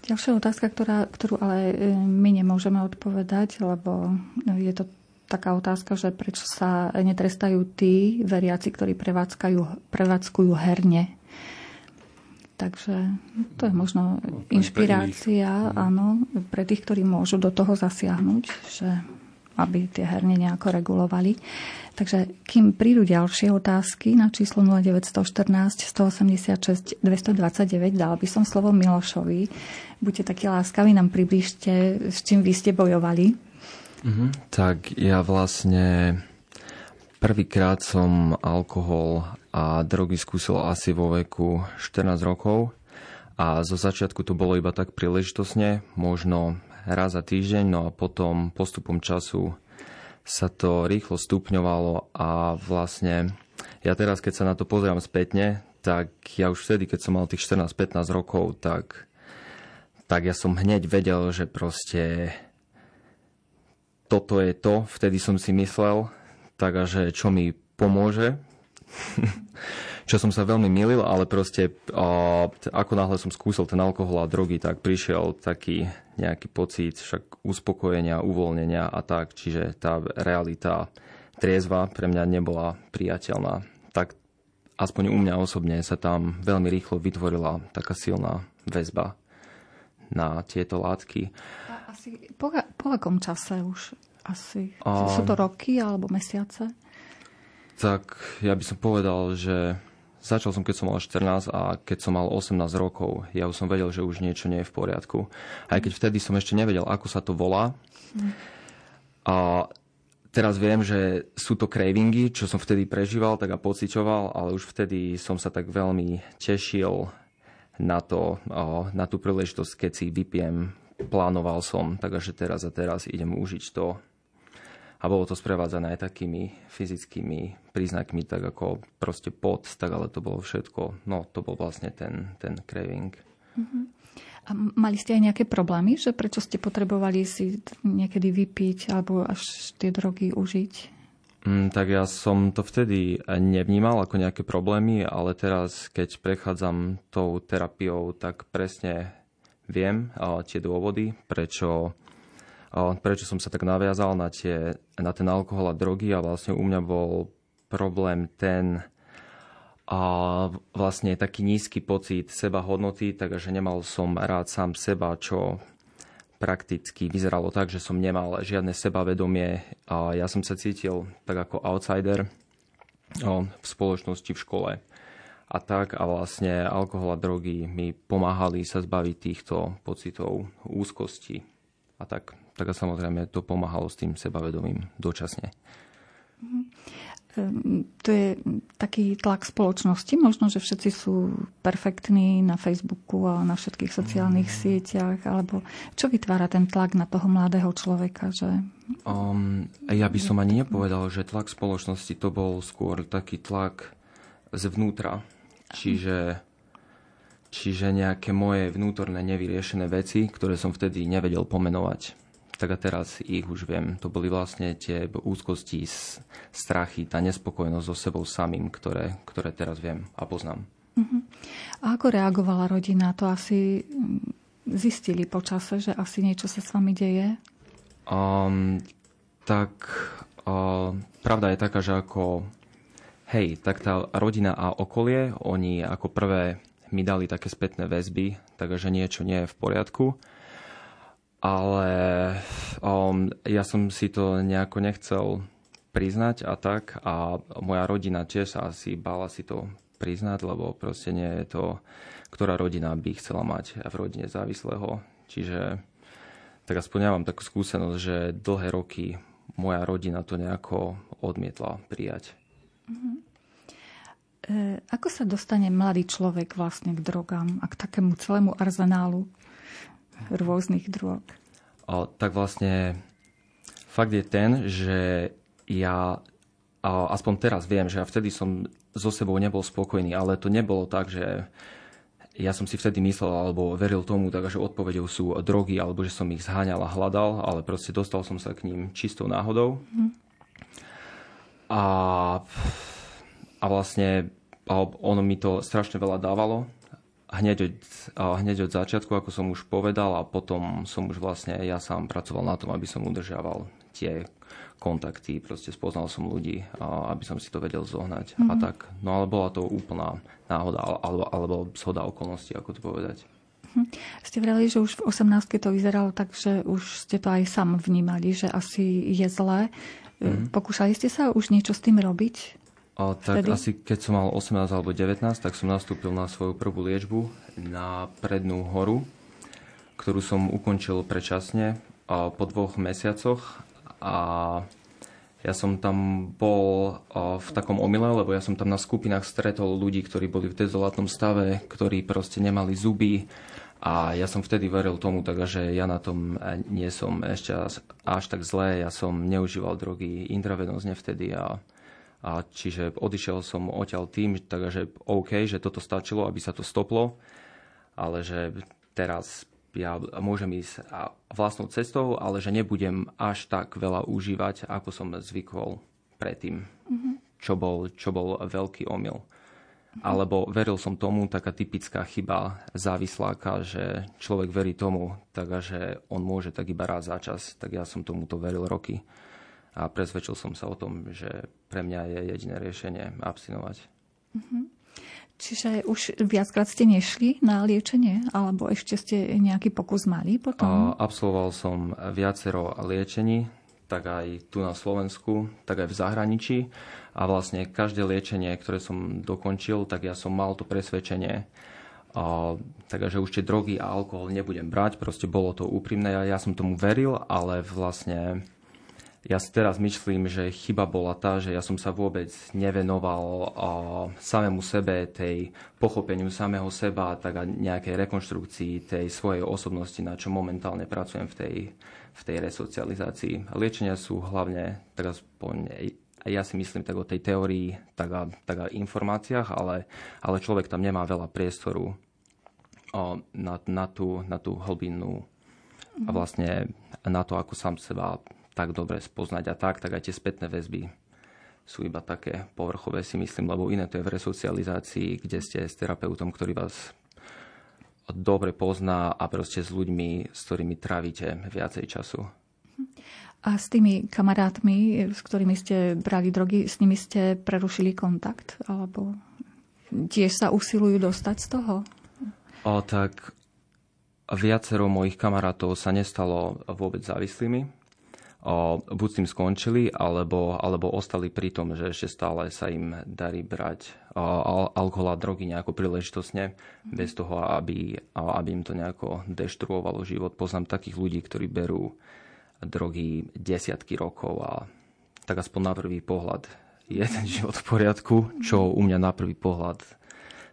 Ďalšia otázka, ktorá, ktorú ale e, my nemôžeme odpovedať, lebo je to taká otázka, že prečo sa netrestajú tí veriaci, ktorí prevádzkajú, prevádzkujú herne. Takže to je možno no, inšpirácia, pre áno, pre tých, ktorí môžu do toho zasiahnuť, že aby tie herne nejako regulovali. Takže kým prídu ďalšie otázky na číslo 0914 186 229, dal by som slovo Milošovi. Buďte takí láskaví, nám približte, s čím vy ste bojovali. Mm-hmm. Tak ja vlastne prvýkrát som alkohol a drogy skúsil asi vo veku 14 rokov. A zo začiatku to bolo iba tak príležitosne, možno raz za týždeň, no a potom postupom času sa to rýchlo stupňovalo a vlastne ja teraz, keď sa na to pozerám spätne, tak ja už vtedy, keď som mal tých 14-15 rokov, tak, tak ja som hneď vedel, že proste toto je to, vtedy som si myslel, tak a že čo mi pomôže čo som sa veľmi milil, ale proste a, ako náhle som skúsil ten alkohol a drogy, tak prišiel taký nejaký pocit však uspokojenia, uvoľnenia a tak, čiže tá realita triezva pre mňa nebola priateľná. Tak aspoň u mňa osobne sa tam veľmi rýchlo vytvorila taká silná väzba na tieto látky. A asi po, po akom čase už? Asi a... sú to roky alebo mesiace? Tak ja by som povedal, že začal som, keď som mal 14 a keď som mal 18 rokov, ja už som vedel, že už niečo nie je v poriadku. Aj keď vtedy som ešte nevedel, ako sa to volá. A teraz viem, že sú to cravingy, čo som vtedy prežíval, tak a pociťoval, ale už vtedy som sa tak veľmi tešil na to, na tú príležitosť, keď si vypiem. Plánoval som, takže teraz a teraz idem užiť to, a bolo to sprevádzané aj takými fyzickými príznakmi, tak ako proste pot, tak ale to bolo všetko. No, to bol vlastne ten, ten craving. Uh-huh. A mali ste aj nejaké problémy, že prečo ste potrebovali si niekedy vypiť alebo až tie drogy užiť? Mm, tak ja som to vtedy nevnímal ako nejaké problémy, ale teraz, keď prechádzam tou terapiou, tak presne viem tie dôvody, prečo prečo som sa tak naviazal na, tie, na ten alkohol a drogy? A vlastne u mňa bol problém ten a vlastne taký nízky pocit seba hodnoty, takže nemal som rád sám seba, čo prakticky vyzeralo tak, že som nemal žiadne sebavedomie. A ja som sa cítil tak ako outsider v spoločnosti v škole. A tak a vlastne alkohol a drogy mi pomáhali sa zbaviť týchto pocitov úzkosti. A tak tak a samozrejme to pomáhalo s tým sebavedomím dočasne. Ehm, to je taký tlak spoločnosti. Možno, že všetci sú perfektní na Facebooku a na všetkých sociálnych mm. sieťach. Alebo čo vytvára ten tlak na toho mladého človeka? Že... Um, ja by som ani nepovedal, že tlak spoločnosti to bol skôr taký tlak zvnútra. Čiže, čiže nejaké moje vnútorné nevyriešené veci, ktoré som vtedy nevedel pomenovať tak a teraz ich už viem. To boli vlastne tie úzkosti, strachy, tá nespokojnosť so sebou samým, ktoré, ktoré teraz viem a poznám. Uh-huh. A ako reagovala rodina? To asi mm, zistili počase, že asi niečo sa s vami deje? Um, tak uh, pravda je taká, že ako hej, tak tá rodina a okolie, oni ako prvé mi dali také spätné väzby, takže niečo nie je v poriadku ale um, ja som si to nejako nechcel priznať a tak a moja rodina tiež asi bála si to priznať, lebo proste nie je to, ktorá rodina by chcela mať v rodine závislého. Čiže tak aspoň ja mám takú skúsenosť, že dlhé roky moja rodina to nejako odmietla prijať. Mm-hmm. E, ako sa dostane mladý človek vlastne k drogám a k takému celému arzenálu rôznych drog? O, tak vlastne fakt je ten, že ja aspoň teraz viem, že ja vtedy som so sebou nebol spokojný, ale to nebolo tak, že ja som si vtedy myslel alebo veril tomu, tak, že odpovedou sú drogy alebo že som ich zháňal a hľadal, ale proste dostal som sa k ním čistou náhodou. Mm. A, a vlastne a ono mi to strašne veľa dávalo. Hneď od, hneď od začiatku, ako som už povedal, a potom som už vlastne ja sám pracoval na tom, aby som udržiaval tie kontakty, proste spoznal som ľudí, aby som si to vedel zohnať mm-hmm. a mhm. tak. No ale bola to úplná náhoda alebo, alebo zhoda okolností, ako to povedať. Hm. Ste vreli, že už v 18 to vyzeralo tak, že už ste to aj sám vnímali, že asi je zlé. Mm-hmm. Pokúšali ste sa už niečo s tým robiť? A, tak vtedy? asi keď som mal 18 alebo 19, tak som nastúpil na svoju prvú liečbu na Prednú horu, ktorú som ukončil predčasne po dvoch mesiacoch. A ja som tam bol v takom omyle, lebo ja som tam na skupinách stretol ľudí, ktorí boli v dezolátnom stave, ktorí proste nemali zuby. A ja som vtedy veril tomu, takže ja na tom nie som ešte až tak zlé, ja som neužíval drogy intravenózne vtedy a, a čiže odišiel som odtiaľ tým, takže OK, že toto stačilo, aby sa to stoplo, ale že teraz ja môžem ísť vlastnou cestou, ale že nebudem až tak veľa užívať, ako som zvykol predtým, mm-hmm. čo, bol, čo bol veľký omyl. Mm-hmm. Alebo veril som tomu, taká typická chyba závisláka, že človek verí tomu, takže on môže tak iba raz za čas, tak ja som tomuto veril roky. A presvedčil som sa o tom, že pre mňa je jediné riešenie abstinovať. Mm-hmm. Čiže už viackrát ste nešli na liečenie, alebo ešte ste nejaký pokus mali potom? Absolvoval som viacero liečení, tak aj tu na Slovensku, tak aj v zahraničí. A vlastne každé liečenie, ktoré som dokončil, tak ja som mal to presvedčenie, a, takže už tie drogy a alkohol nebudem brať, proste bolo to úprimné, ja, ja som tomu veril, ale vlastne ja si teraz myslím, že chyba bola tá, že ja som sa vôbec nevenoval samému sebe, tej pochopeniu samého seba, tak a nejakej rekonštrukcii tej svojej osobnosti, na čo momentálne pracujem v tej, v tej resocializácii. Liečenia sú hlavne, tak aspoň ja si myslím tak o tej teórii, tak a, tak a informáciách, ale, ale človek tam nemá veľa priestoru o, na, na, tú, na tú hlbinu a vlastne na to, ako sám seba tak dobre spoznať a tak, tak aj tie spätné väzby sú iba také povrchové si myslím, lebo iné to je v resocializácii, kde ste s terapeutom, ktorý vás dobre pozná a proste s ľuďmi, s ktorými trávite viacej času. A s tými kamarátmi, s ktorými ste brali drogy, s nimi ste prerušili kontakt? Alebo tiež sa usilujú dostať z toho? O, tak viacero mojich kamarátov sa nestalo vôbec závislými buď s tým skončili, alebo, alebo ostali pri tom, že ešte stále sa im darí brať alkohol a drogy nejako príležitosne, mm. bez toho, aby, aby im to nejako deštruovalo život. Poznám takých ľudí, ktorí berú drogy desiatky rokov a tak aspoň na prvý pohľad je ten život v poriadku, čo u mňa na prvý pohľad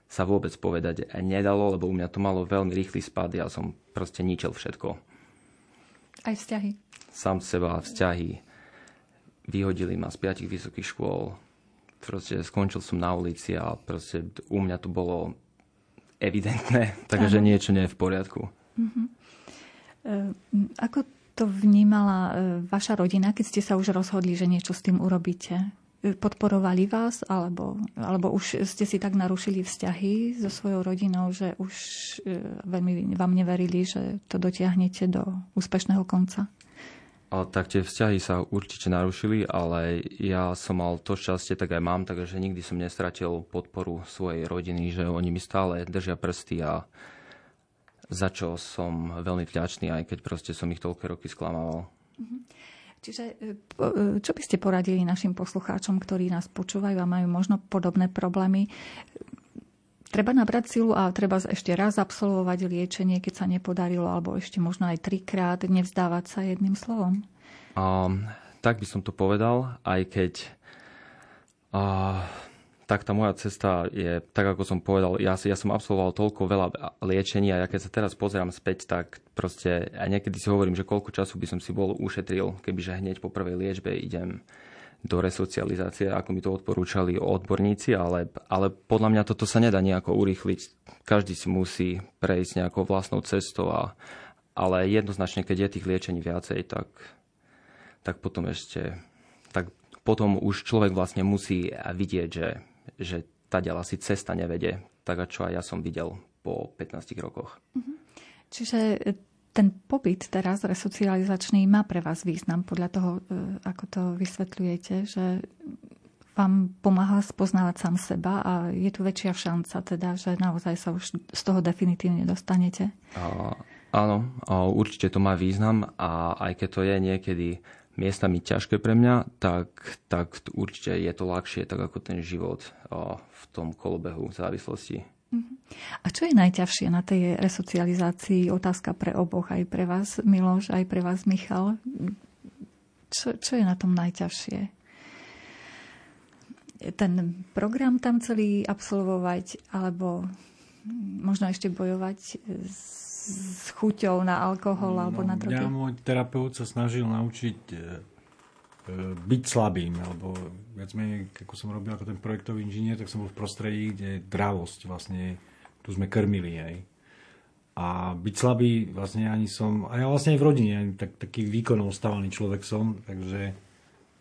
sa vôbec povedať nedalo, lebo u mňa to malo veľmi rýchly spad, ja som proste ničil všetko. Aj vzťahy sám seba, vzťahy. Vyhodili ma z piatich vysokých škôl. Proste skončil som na ulici a proste u mňa to bolo evidentné, takže niečo nie je v poriadku. Uh-huh. Ako to vnímala e, vaša rodina, keď ste sa už rozhodli, že niečo s tým urobíte? E, podporovali vás, alebo, alebo už ste si tak narušili vzťahy so svojou rodinou, že už veľmi vám neverili, že to dotiahnete do úspešného konca? A tak tie vzťahy sa určite narušili, ale ja som mal to šťastie, tak aj mám, takže nikdy som nestratil podporu svojej rodiny, že oni mi stále držia prsty a za čo som veľmi vďačný, aj keď proste som ich toľké roky sklamával. Mhm. Čiže e, e, čo by ste poradili našim poslucháčom, ktorí nás počúvajú a majú možno podobné problémy? Treba nabrať silu a treba ešte raz absolvovať liečenie, keď sa nepodarilo, alebo ešte možno aj trikrát, nevzdávať sa jedným slovom? Um, tak by som to povedal, aj keď uh, tak tá moja cesta je, tak ako som povedal, ja, ja som absolvoval toľko veľa liečení a keď sa teraz pozerám späť, tak proste a niekedy si hovorím, že koľko času by som si bol ušetril, kebyže hneď po prvej liečbe idem do resocializácie, ako mi to odporúčali odborníci, ale, ale podľa mňa toto sa nedá nejako urýchliť. Každý si musí prejsť nejakou vlastnou cestou, a, ale jednoznačne, keď je tých liečení viacej, tak, tak potom ešte tak potom už človek vlastne musí vidieť, že, že tá ďalá si cesta nevedie, tak čo aj ja som videl po 15 rokoch. Mhm. Čiže ten pobyt teraz resocializačný má pre vás význam podľa toho, e, ako to vysvetľujete, že vám pomáha spoznávať sám seba a je tu väčšia šanca teda, že naozaj sa už z toho definitívne dostanete? A, áno, a určite to má význam a aj keď to je niekedy miestami ťažké pre mňa, tak, tak určite je to ľahšie, tak ako ten život v tom kolobehu závislosti. A čo je najťažšie na tej resocializácii? Otázka pre oboch, aj pre vás, Miloš, aj pre vás, Michal. Čo, čo je na tom najťažšie? Ten program tam celý absolvovať, alebo možno ešte bojovať s chuťou na alkohol no, alebo na drogy? Ja môj terapeut sa snažil naučiť e, byť slabým, alebo viac menej, ako som robil ako ten projektový inžinier, tak som bol v prostredí, kde dravosť vlastne, tu sme krmili, aj. A byť slabý vlastne ani som, a ja vlastne aj v rodine, tak, taký výkonov stávaný človek som, takže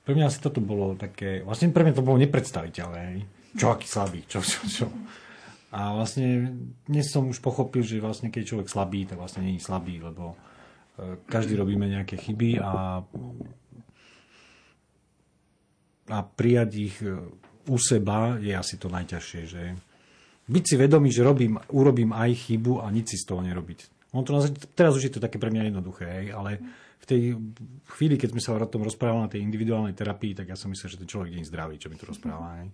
pre mňa asi toto bolo také, vlastne pre mňa to bolo nepredstaviteľné, hej. Čo, aký slabý, čo, čo, čo. A vlastne dnes som už pochopil, že vlastne keď je človek slabý, tak vlastne je slabý, lebo e, každý robíme nejaké chyby a, a prijať ich e, u seba je asi to najťažšie, že byť si vedomý, že robím, urobím aj chybu a nič si z toho nerobiť. On to, teraz už je to také pre mňa jednoduché, ale v tej chvíli, keď sme sa o tom rozprávali na tej individuálnej terapii, tak ja som myslel, že ten človek je zdravý, čo mi to rozpráva. Hej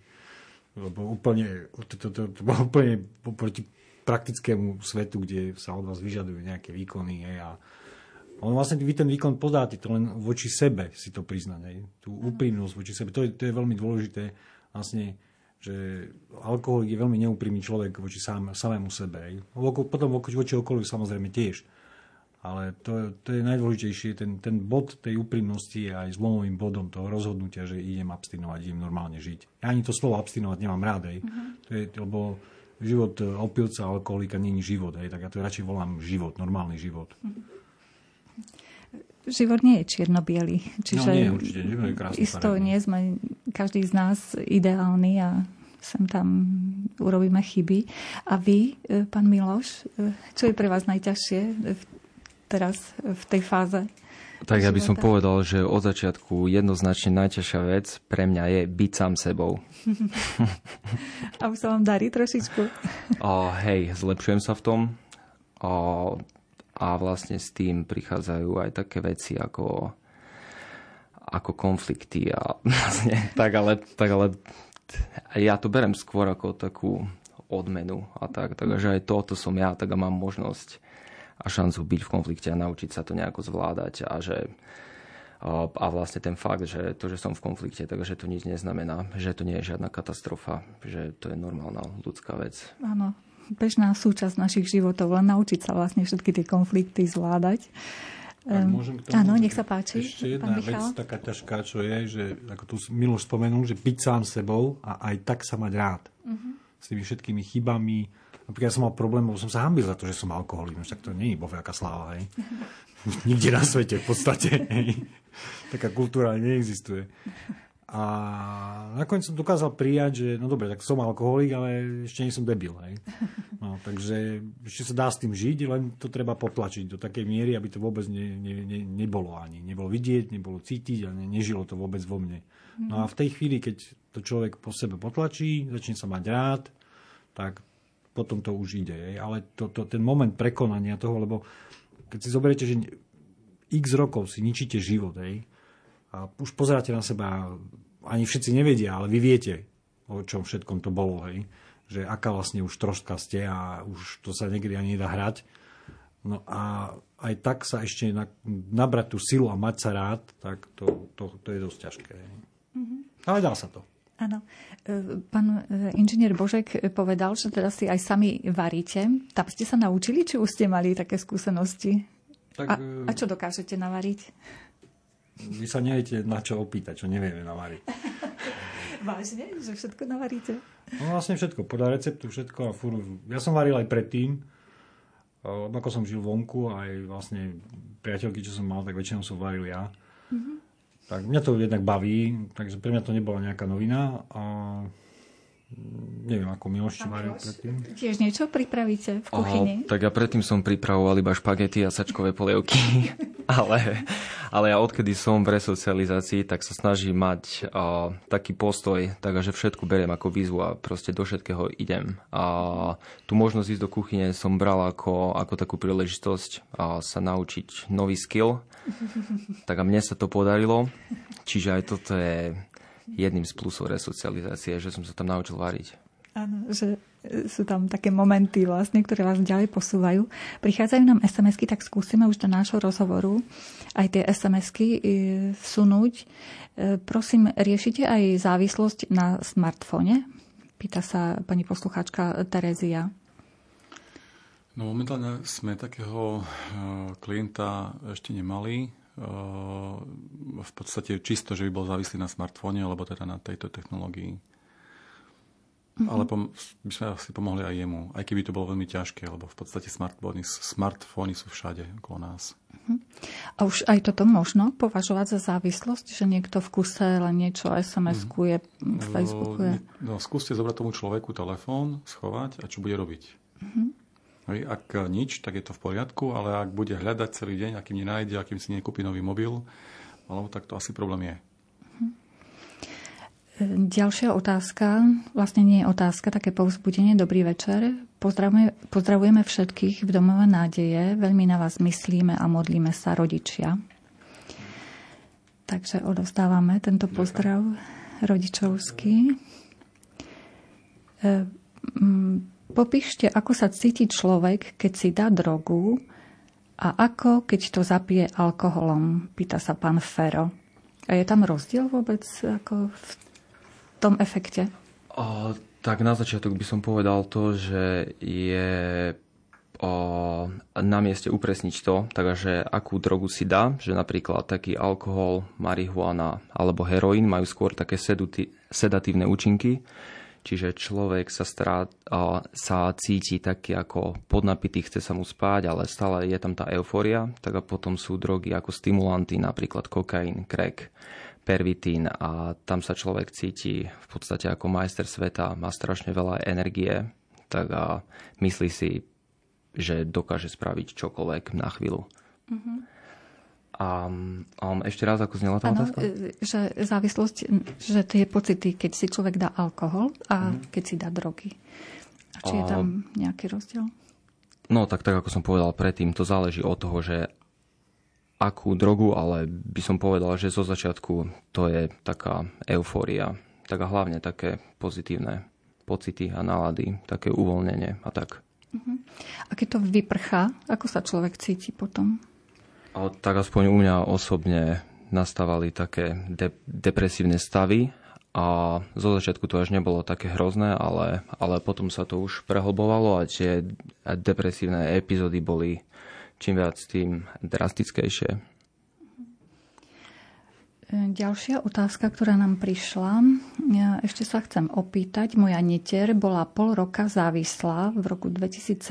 lebo úplne, to, to, to, to bolo úplne proti praktickému svetu, kde sa od vás vyžadujú nejaké výkony. Hej, a on vlastne vy ten výkon podáte, to len voči sebe si to priznať. Hej, tú úprimnosť voči sebe, to je, to je veľmi dôležité. Vlastne, že alkohol je veľmi neúprimný človek voči sám, samému sebe. Hej. Potom voči okoliu samozrejme tiež. Ale to, to je najdôležitejšie, ten, ten bod tej úprimnosti je aj zlomovým bodom toho rozhodnutia, že idem abstinovať, idem normálne žiť. Ja ani to slovo abstinovať nemám rád, hej. Uh-huh. To je, lebo život opilca, alkoholika není život, hej, tak ja to radšej volám život, normálny život. Uh-huh. Život nie je čierno-biely. Čiže no nie, určite, nie je krásny Isto paradný. nie sme každý z nás ideálny a sem tam urobíme chyby. A vy, e, pán Miloš, e, čo je pre vás najťažšie teraz v tej fáze? Tak ja by som povedal, že od začiatku jednoznačne najťažšia vec pre mňa je byť sám sebou. A už sa vám darí trošičku? O, hej, zlepšujem sa v tom. O, a vlastne s tým prichádzajú aj také veci ako, ako konflikty a vlastne, tak ale, tak ale ja to berem skôr ako takú odmenu a tak, takže aj toto som ja, tak a mám možnosť a šancu byť v konflikte a naučiť sa to nejako zvládať a že a vlastne ten fakt, že to, že som v konflikte, takže to nič neznamená, že to nie je žiadna katastrofa, že to je normálna ľudská vec. Áno, bežná súčasť našich životov, len naučiť sa vlastne všetky tie konflikty zvládať. môžem k tomu, Áno, nech sa páči. Ešte jedna vec taká ťažká, čo je, že ako tu Miloš spomenul, že byť sám sebou a aj tak sa mať rád. Uh-huh. S tými všetkými chybami, Napríklad ja som mal problém, lebo som sa hambil za to, že som alkoholik. No však to nie je bohaká sláva, hej. Nikde na svete v podstate, hej. Taká kultúra neexistuje. A nakoniec som dokázal prijať, že no dobre, tak som alkoholik, ale ešte nie som debil. Hej. No, takže ešte sa dá s tým žiť, len to treba potlačiť do takej miery, aby to vôbec ne, ne, ne, nebolo ani. Nebolo vidieť, nebolo cítiť a ne, nežilo to vôbec vo mne. No a v tej chvíli, keď to človek po sebe potlačí, začne sa mať rád, tak potom to už ide. Je. Ale to, to, ten moment prekonania toho, lebo keď si zoberiete, že x rokov si ničíte život, hej, a už pozeráte na seba, ani všetci nevedia, ale vy viete, o čom všetkom to bolo, hej, že aká vlastne už troška ste a už to sa niekedy ani nedá hrať. No a aj tak sa ešte nabrať tú silu a mať sa rád, tak to, to, to je dosť ťažké. Mm-hmm. Ale dá sa to. Áno. E, pán e, inžinier Božek povedal, že teda si aj sami varíte. Tam ste sa naučili, či už ste mali také skúsenosti? Tak, a, a čo dokážete navariť? Vy sa neviete na čo opýtať, čo nevieme navariť. Vážne? Že všetko navaríte? No vlastne všetko, podľa receptu všetko a furt. Ja som varil aj predtým, ako som žil vonku, aj vlastne priateľky, čo som mal, tak väčšinou som varil ja. Mm-hmm. Tak mňa to jednak baví, takže pre mňa to nebola nejaká novina. A neviem, ako Miloš či varil predtým. Tiež niečo pripravíte v kuchyni? Aha, tak ja predtým som pripravoval iba špagety a sačkové polievky, ale, ale ja odkedy som v resocializácii, tak sa snažím mať a, taký postoj, takže všetko beriem ako výzvu a proste do všetkého idem. A tú možnosť ísť do kuchyne som bral ako, ako takú príležitosť a sa naučiť nový skill. Tak a mne sa to podarilo, čiže aj toto je jedným z plusov resocializácie, že som sa tam naučil variť. Áno, že sú tam také momenty vlastne, ktoré vás ďalej posúvajú. Prichádzajú nám SMS-ky, tak skúsime už do nášho rozhovoru aj tie SMS-ky e, vsunúť. E, prosím, riešite aj závislosť na smartfóne? Pýta sa pani poslucháčka Terezia. No momentálne sme takého e, klienta ešte nemali v podstate čisto, že by bol závislý na smartfóne alebo teda na tejto technológii. Mm-hmm. Ale pom- by sme asi pomohli aj jemu, aj keby to bolo veľmi ťažké, lebo v podstate smartfóny, smartfóny sú všade okolo nás. Mm-hmm. A už aj toto možno považovať za závislosť, že niekto v kuse len niečo SMS-kuje, mm-hmm. Facebookuje? No, skúste zobrať tomu človeku telefón, schovať a čo bude robiť. Mm-hmm. Ak nič, tak je to v poriadku, ale ak bude hľadať celý deň, akým nenájde, akým si nekúpi nový mobil, alebo tak to asi problém je. Mhm. Ďalšia otázka, vlastne nie je otázka, také povzbudenie. Dobrý večer. Pozdravujeme, pozdravujeme všetkých v domove nádeje. Veľmi na vás myslíme a modlíme sa rodičia. Takže odovzdávame tento pozdrav rodičovský. E, Popíšte, ako sa cíti človek, keď si dá drogu a ako, keď to zapije alkoholom, pýta sa pán Fero. A je tam rozdiel vôbec ako v tom efekte? O, tak na začiatok by som povedal to, že je o, na mieste upresniť to, takže akú drogu si dá, že napríklad taký alkohol, marihuana alebo heroín majú skôr také sedatívne účinky, Čiže človek sa, strá, sa cíti taký ako podnapitý, chce sa mu spať, ale stále je tam tá eufória. Tak a potom sú drogy ako stimulanty, napríklad kokain, crack, pervitín a tam sa človek cíti v podstate ako majster sveta, má strašne veľa energie, tak a myslí si, že dokáže spraviť čokoľvek na chvíľu. Mm-hmm. A um, ešte raz, ako znela tá ano, otázka? E, že závislosť, že tie pocity, keď si človek dá alkohol a mm. keď si dá drogy. A či a... je tam nejaký rozdiel? No tak, tak ako som povedal predtým, to záleží od toho, že akú drogu, ale by som povedal, že zo začiatku to je taká eufória. Tak a hlavne také pozitívne pocity a nálady, také uvoľnenie a tak. Uh-huh. A keď to vyprchá, ako sa človek cíti potom? A tak aspoň u mňa osobne nastávali také de- depresívne stavy a zo začiatku to až nebolo také hrozné, ale, ale potom sa to už prehlbovalo a tie depresívne epizódy boli čím viac tým drastickejšie. Ďalšia otázka, ktorá nám prišla. Ja ešte sa chcem opýtať. Moja netier bola pol roka závislá v roku 2017.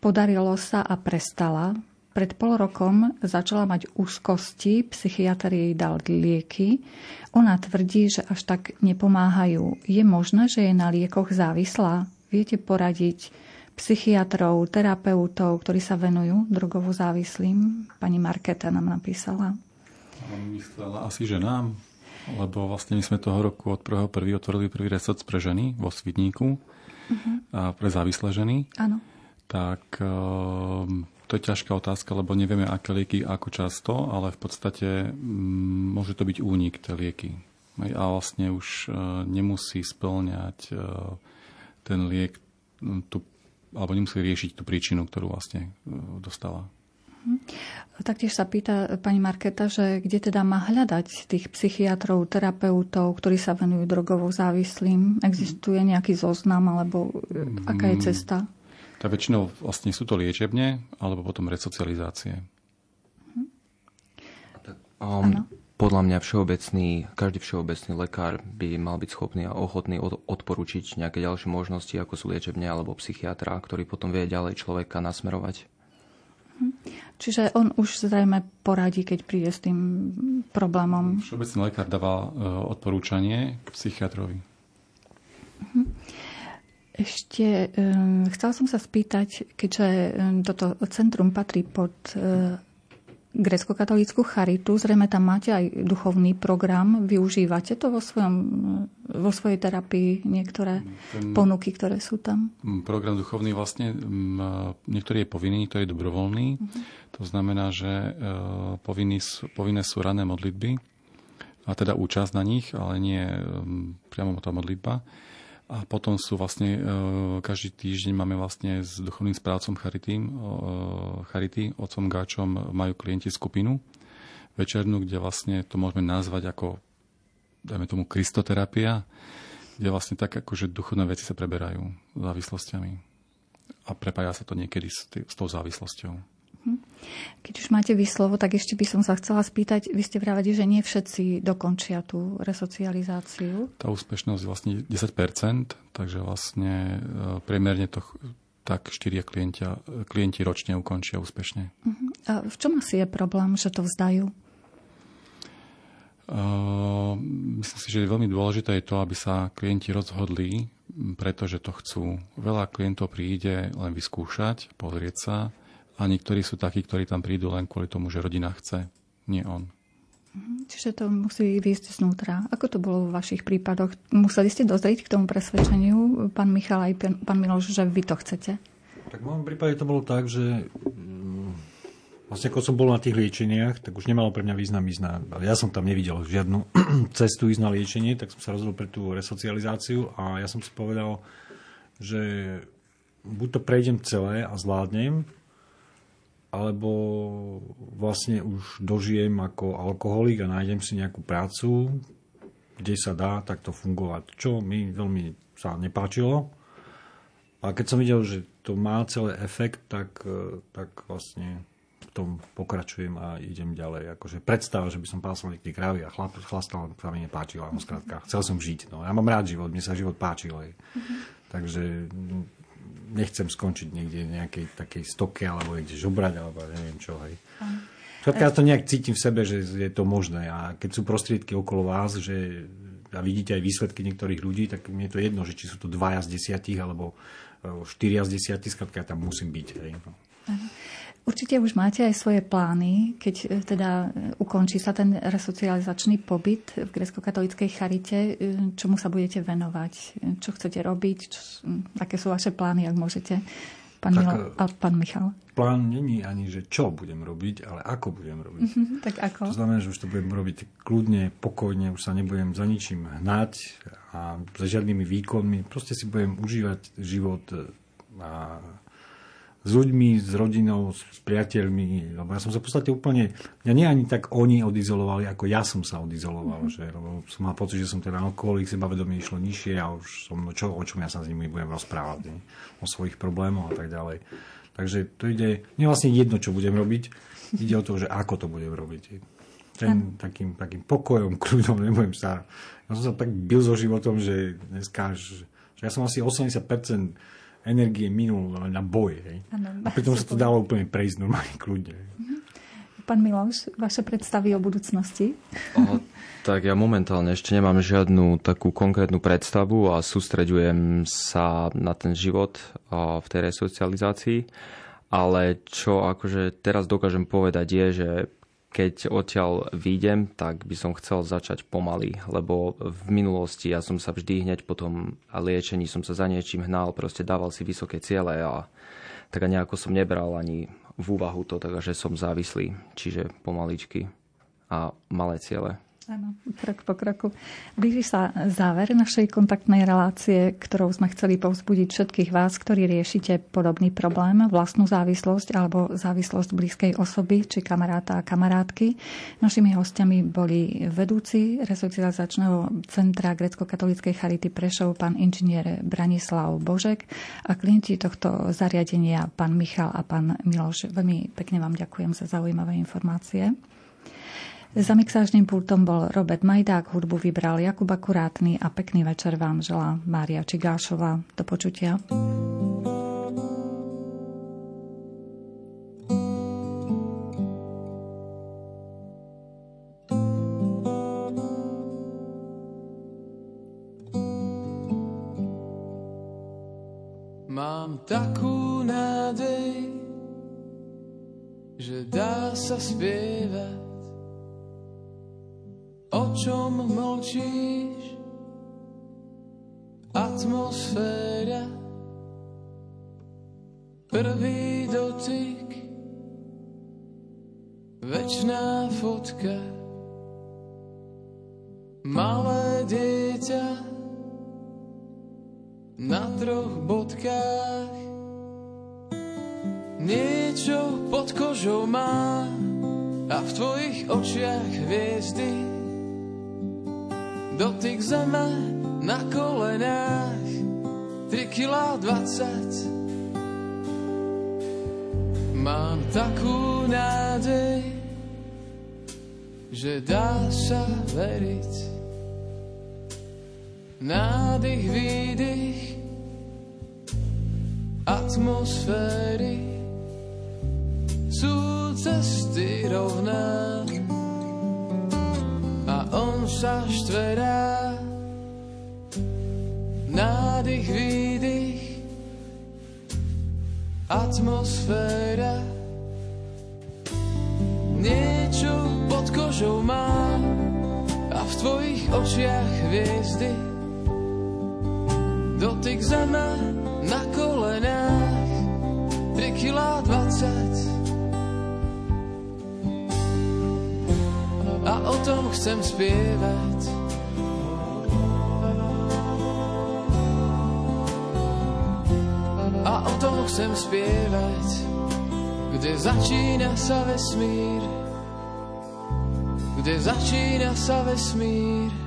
Podarilo sa a prestala. Pred pol rokom začala mať úzkosti, psychiatr jej dal lieky. Ona tvrdí, že až tak nepomáhajú. Je možné, že je na liekoch závislá? Viete poradiť psychiatrov, terapeutov, ktorí sa venujú drogovo závislým? Pani Marketa nám napísala. Myslela asi, že nám, lebo vlastne my sme toho roku od 1.1. otvorili prvý resort pre ženy vo Svidníku uh-huh. a pre závislé ženy. Áno. Tak um, to je ťažká otázka, lebo nevieme, aké lieky, ako často, ale v podstate m, mm, môže to byť únik tie lieky. A vlastne už e, nemusí splňať e, ten liek, tu, alebo nemusí riešiť tú príčinu, ktorú vlastne e, dostala. Mhm. Taktiež sa pýta pani Marketa, že kde teda má hľadať tých psychiatrov, terapeutov, ktorí sa venujú drogovo závislým? Existuje nejaký zoznam, alebo aká je mm. cesta? Tak väčšinou vlastne sú to liečebne alebo potom resocializácie. Um, podľa mňa všeobecný, každý všeobecný lekár by mal byť schopný a ochotný odporučiť nejaké ďalšie možnosti, ako sú liečebne alebo psychiatra, ktorý potom vie ďalej človeka nasmerovať. Mhm. Čiže on už zrejme poradí, keď príde s tým problémom. Všeobecný lekár dáva e, odporúčanie k psychiatrovi. Mhm. Ešte um, chcela som sa spýtať, keďže um, toto centrum patrí pod uh, grecko-katolícku charitu, zrejme tam máte aj duchovný program, využívate to vo, svojom, vo svojej terapii, niektoré Ten ponuky, ktoré sú tam? Program duchovný vlastne, niektorý je povinný, niektorý je dobrovoľný. Uh-huh. To znamená, že povinný, povinné sú rané modlitby, a teda účasť na nich, ale nie priamo tá modlitba. A potom sú vlastne, e, každý týždeň máme vlastne s duchovným správcom Charity, e, Charity, otcom Gáčom, majú klienti skupinu večernú, kde vlastne to môžeme nazvať ako, dajme tomu, kristoterapia, kde vlastne tak akože duchovné veci sa preberajú závislostiami. A prepája sa to niekedy s, tý, s tou závislosťou. Mhm. Keď už máte vyslovo, tak ešte by som sa chcela spýtať, vy ste vravali, že nie všetci dokončia tú resocializáciu. Tá úspešnosť je vlastne 10%, takže vlastne e, priemerne to tak 4 klientia, klienti ročne ukončia úspešne. Uh-huh. A v čom asi je problém, že to vzdajú? Uh, myslím si, že je veľmi dôležité je to, aby sa klienti rozhodli, pretože to chcú. Veľa klientov príde len vyskúšať, pozrieť sa, a niektorí sú takí, ktorí tam prídu len kvôli tomu, že rodina chce, nie on. Mhm, čiže to musí výjsť znútra. Ako to bolo v vašich prípadoch? Museli ste dozrieť k tomu presvedčeniu, pán Michal aj pán Miloš, že vy to chcete? Tak v môjom prípade to bolo tak, že mm, vlastne ako som bol na tých liečeniach, tak už nemalo pre mňa význam ísť na... Ja som tam nevidel žiadnu cestu ísť na liečenie, tak som sa rozhodol pre tú resocializáciu a ja som si povedal, že buď to prejdem celé a zvládnem, alebo vlastne už dožijem ako alkoholik a nájdem si nejakú prácu, kde sa dá takto fungovať. Čo mi veľmi sa nepáčilo. A keď som videl, že to má celý efekt, tak, e, tak vlastne v tom pokračujem a idem ďalej. Akože predstava, že by som pásal niekde krávy a chlap, chlastal, sa mi nepáčila. No, skrátka, chcel som žiť. No. Ja mám rád život, mne sa život páčil. Mm-hmm. Takže nechcem skončiť niekde v nejakej takej stoke alebo niekde žobrať alebo neviem čo. Hej. Všetko ja to nejak cítim v sebe, že je to možné a keď sú prostriedky okolo vás, že a vidíte aj výsledky niektorých ľudí, tak mi je to jedno, že či sú to dvaja z desiatich alebo e, štyria z desiatich, skladka ja tam musím byť. Hej. No. Určite už máte aj svoje plány, keď e, teda e, ukončí sa ten resocializačný pobyt v grecko-katolíckej charite. E, čomu sa budete venovať? Čo chcete robiť? Čo, aké sú vaše plány, ak môžete? Pán, tak, Milo, a pán Michal. Plán není ani, že čo budem robiť, ale ako budem robiť. Mm-hmm, tak ako? To znamená, že už to budem robiť kľudne, pokojne, už sa nebudem za ničím hnať a za žiadnymi výkonmi. Proste si budem užívať život a s ľuďmi, s rodinou, s priateľmi. Lebo ja som sa v podstate úplne, ja nie ani tak oni odizolovali, ako ja som sa odizoloval. Mm-hmm. Že, lebo som mal pocit, že som teda alkoholik, sebavedomie išlo nižšie a už som, no čo, o čom ja sa s nimi budem rozprávať. Ne? O svojich problémoch a tak ďalej. Takže to ide, nie vlastne jedno, čo budem robiť, ide o to, že ako to budem robiť. Ten takým, takým pokojom, kľudom, nebudem sa... Ja som sa tak bil so životom, že dneska, že, že ja som asi 80% energie minul na boj. Hej. Ano, a pritom sa to dalo úplne prejsť normálne kľudne. Mhm. Pán Miloš, vaše predstavy o budúcnosti? O, tak ja momentálne ešte nemám žiadnu takú konkrétnu predstavu a sústreďujem sa na ten život v tej resocializácii. Ale čo akože teraz dokážem povedať je, že keď odtiaľ výjdem, tak by som chcel začať pomaly, lebo v minulosti ja som sa vždy hneď po tom liečení som sa za niečím hnal, proste dával si vysoké ciele a tak nejako som nebral ani v úvahu to, takže som závislý, čiže pomaličky a malé ciele. Áno, krok po kroku. Blíži sa záver našej kontaktnej relácie, ktorou sme chceli povzbudiť všetkých vás, ktorí riešite podobný problém, vlastnú závislosť alebo závislosť blízkej osoby či kamaráta a kamarátky. Našimi hostiami boli vedúci resocializačného centra grecko-katolíckej Charity Prešov, pán inžinier Branislav Božek a klienti tohto zariadenia, pán Michal a pán Miloš. Veľmi pekne vám ďakujem za zaujímavé informácie. Za mixážnym pultom bol Robert Majdák, hudbu vybral Jakub Akurátny a pekný večer vám želá Mária Čigášová. Do počutia. Mám takú nádej, že dá sa spievať čom mlčíš? Atmosféra. Prvý dotyk. Večná fotka. Malé dieťa. Na troch bodkách. Niečo pod kožou má a v tvojich očiach hviezdy dotyk zeme na kolenách, 3 kg 20. Mám takú nádej, že dá sa veriť. Nádych, výdych, atmosféry sú cesty rovná on sa štverá. Nádych, výdych, atmosféra. Niečo pod kožou má a v tvojich očiach hviezdy. Dotyk zeme na o tom chcem spievať. A o tom chcem spievať, kde začína sa vesmír, kde začína sa vesmír.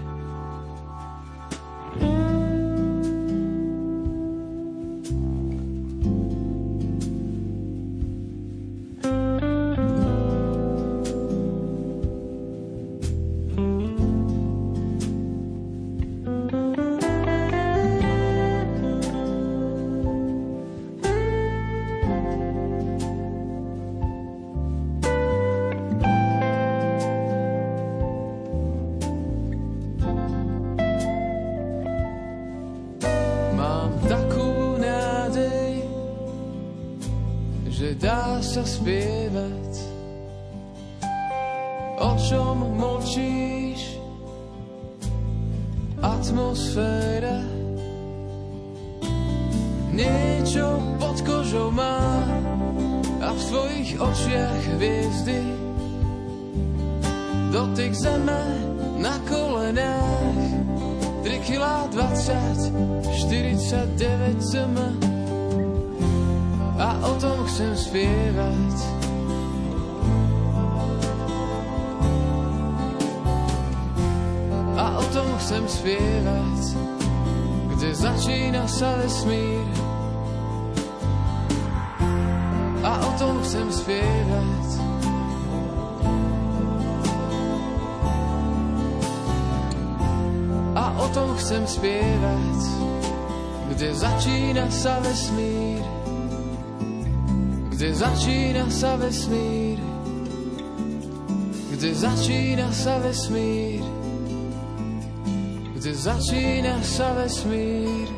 spievať. Sa vesmír. A o tom chcem spievať. A o tom chcem spievať, kde začína sa vesmír, kde začína sa vesmír, kde začína sa vesmír, kde začína sa vesmír.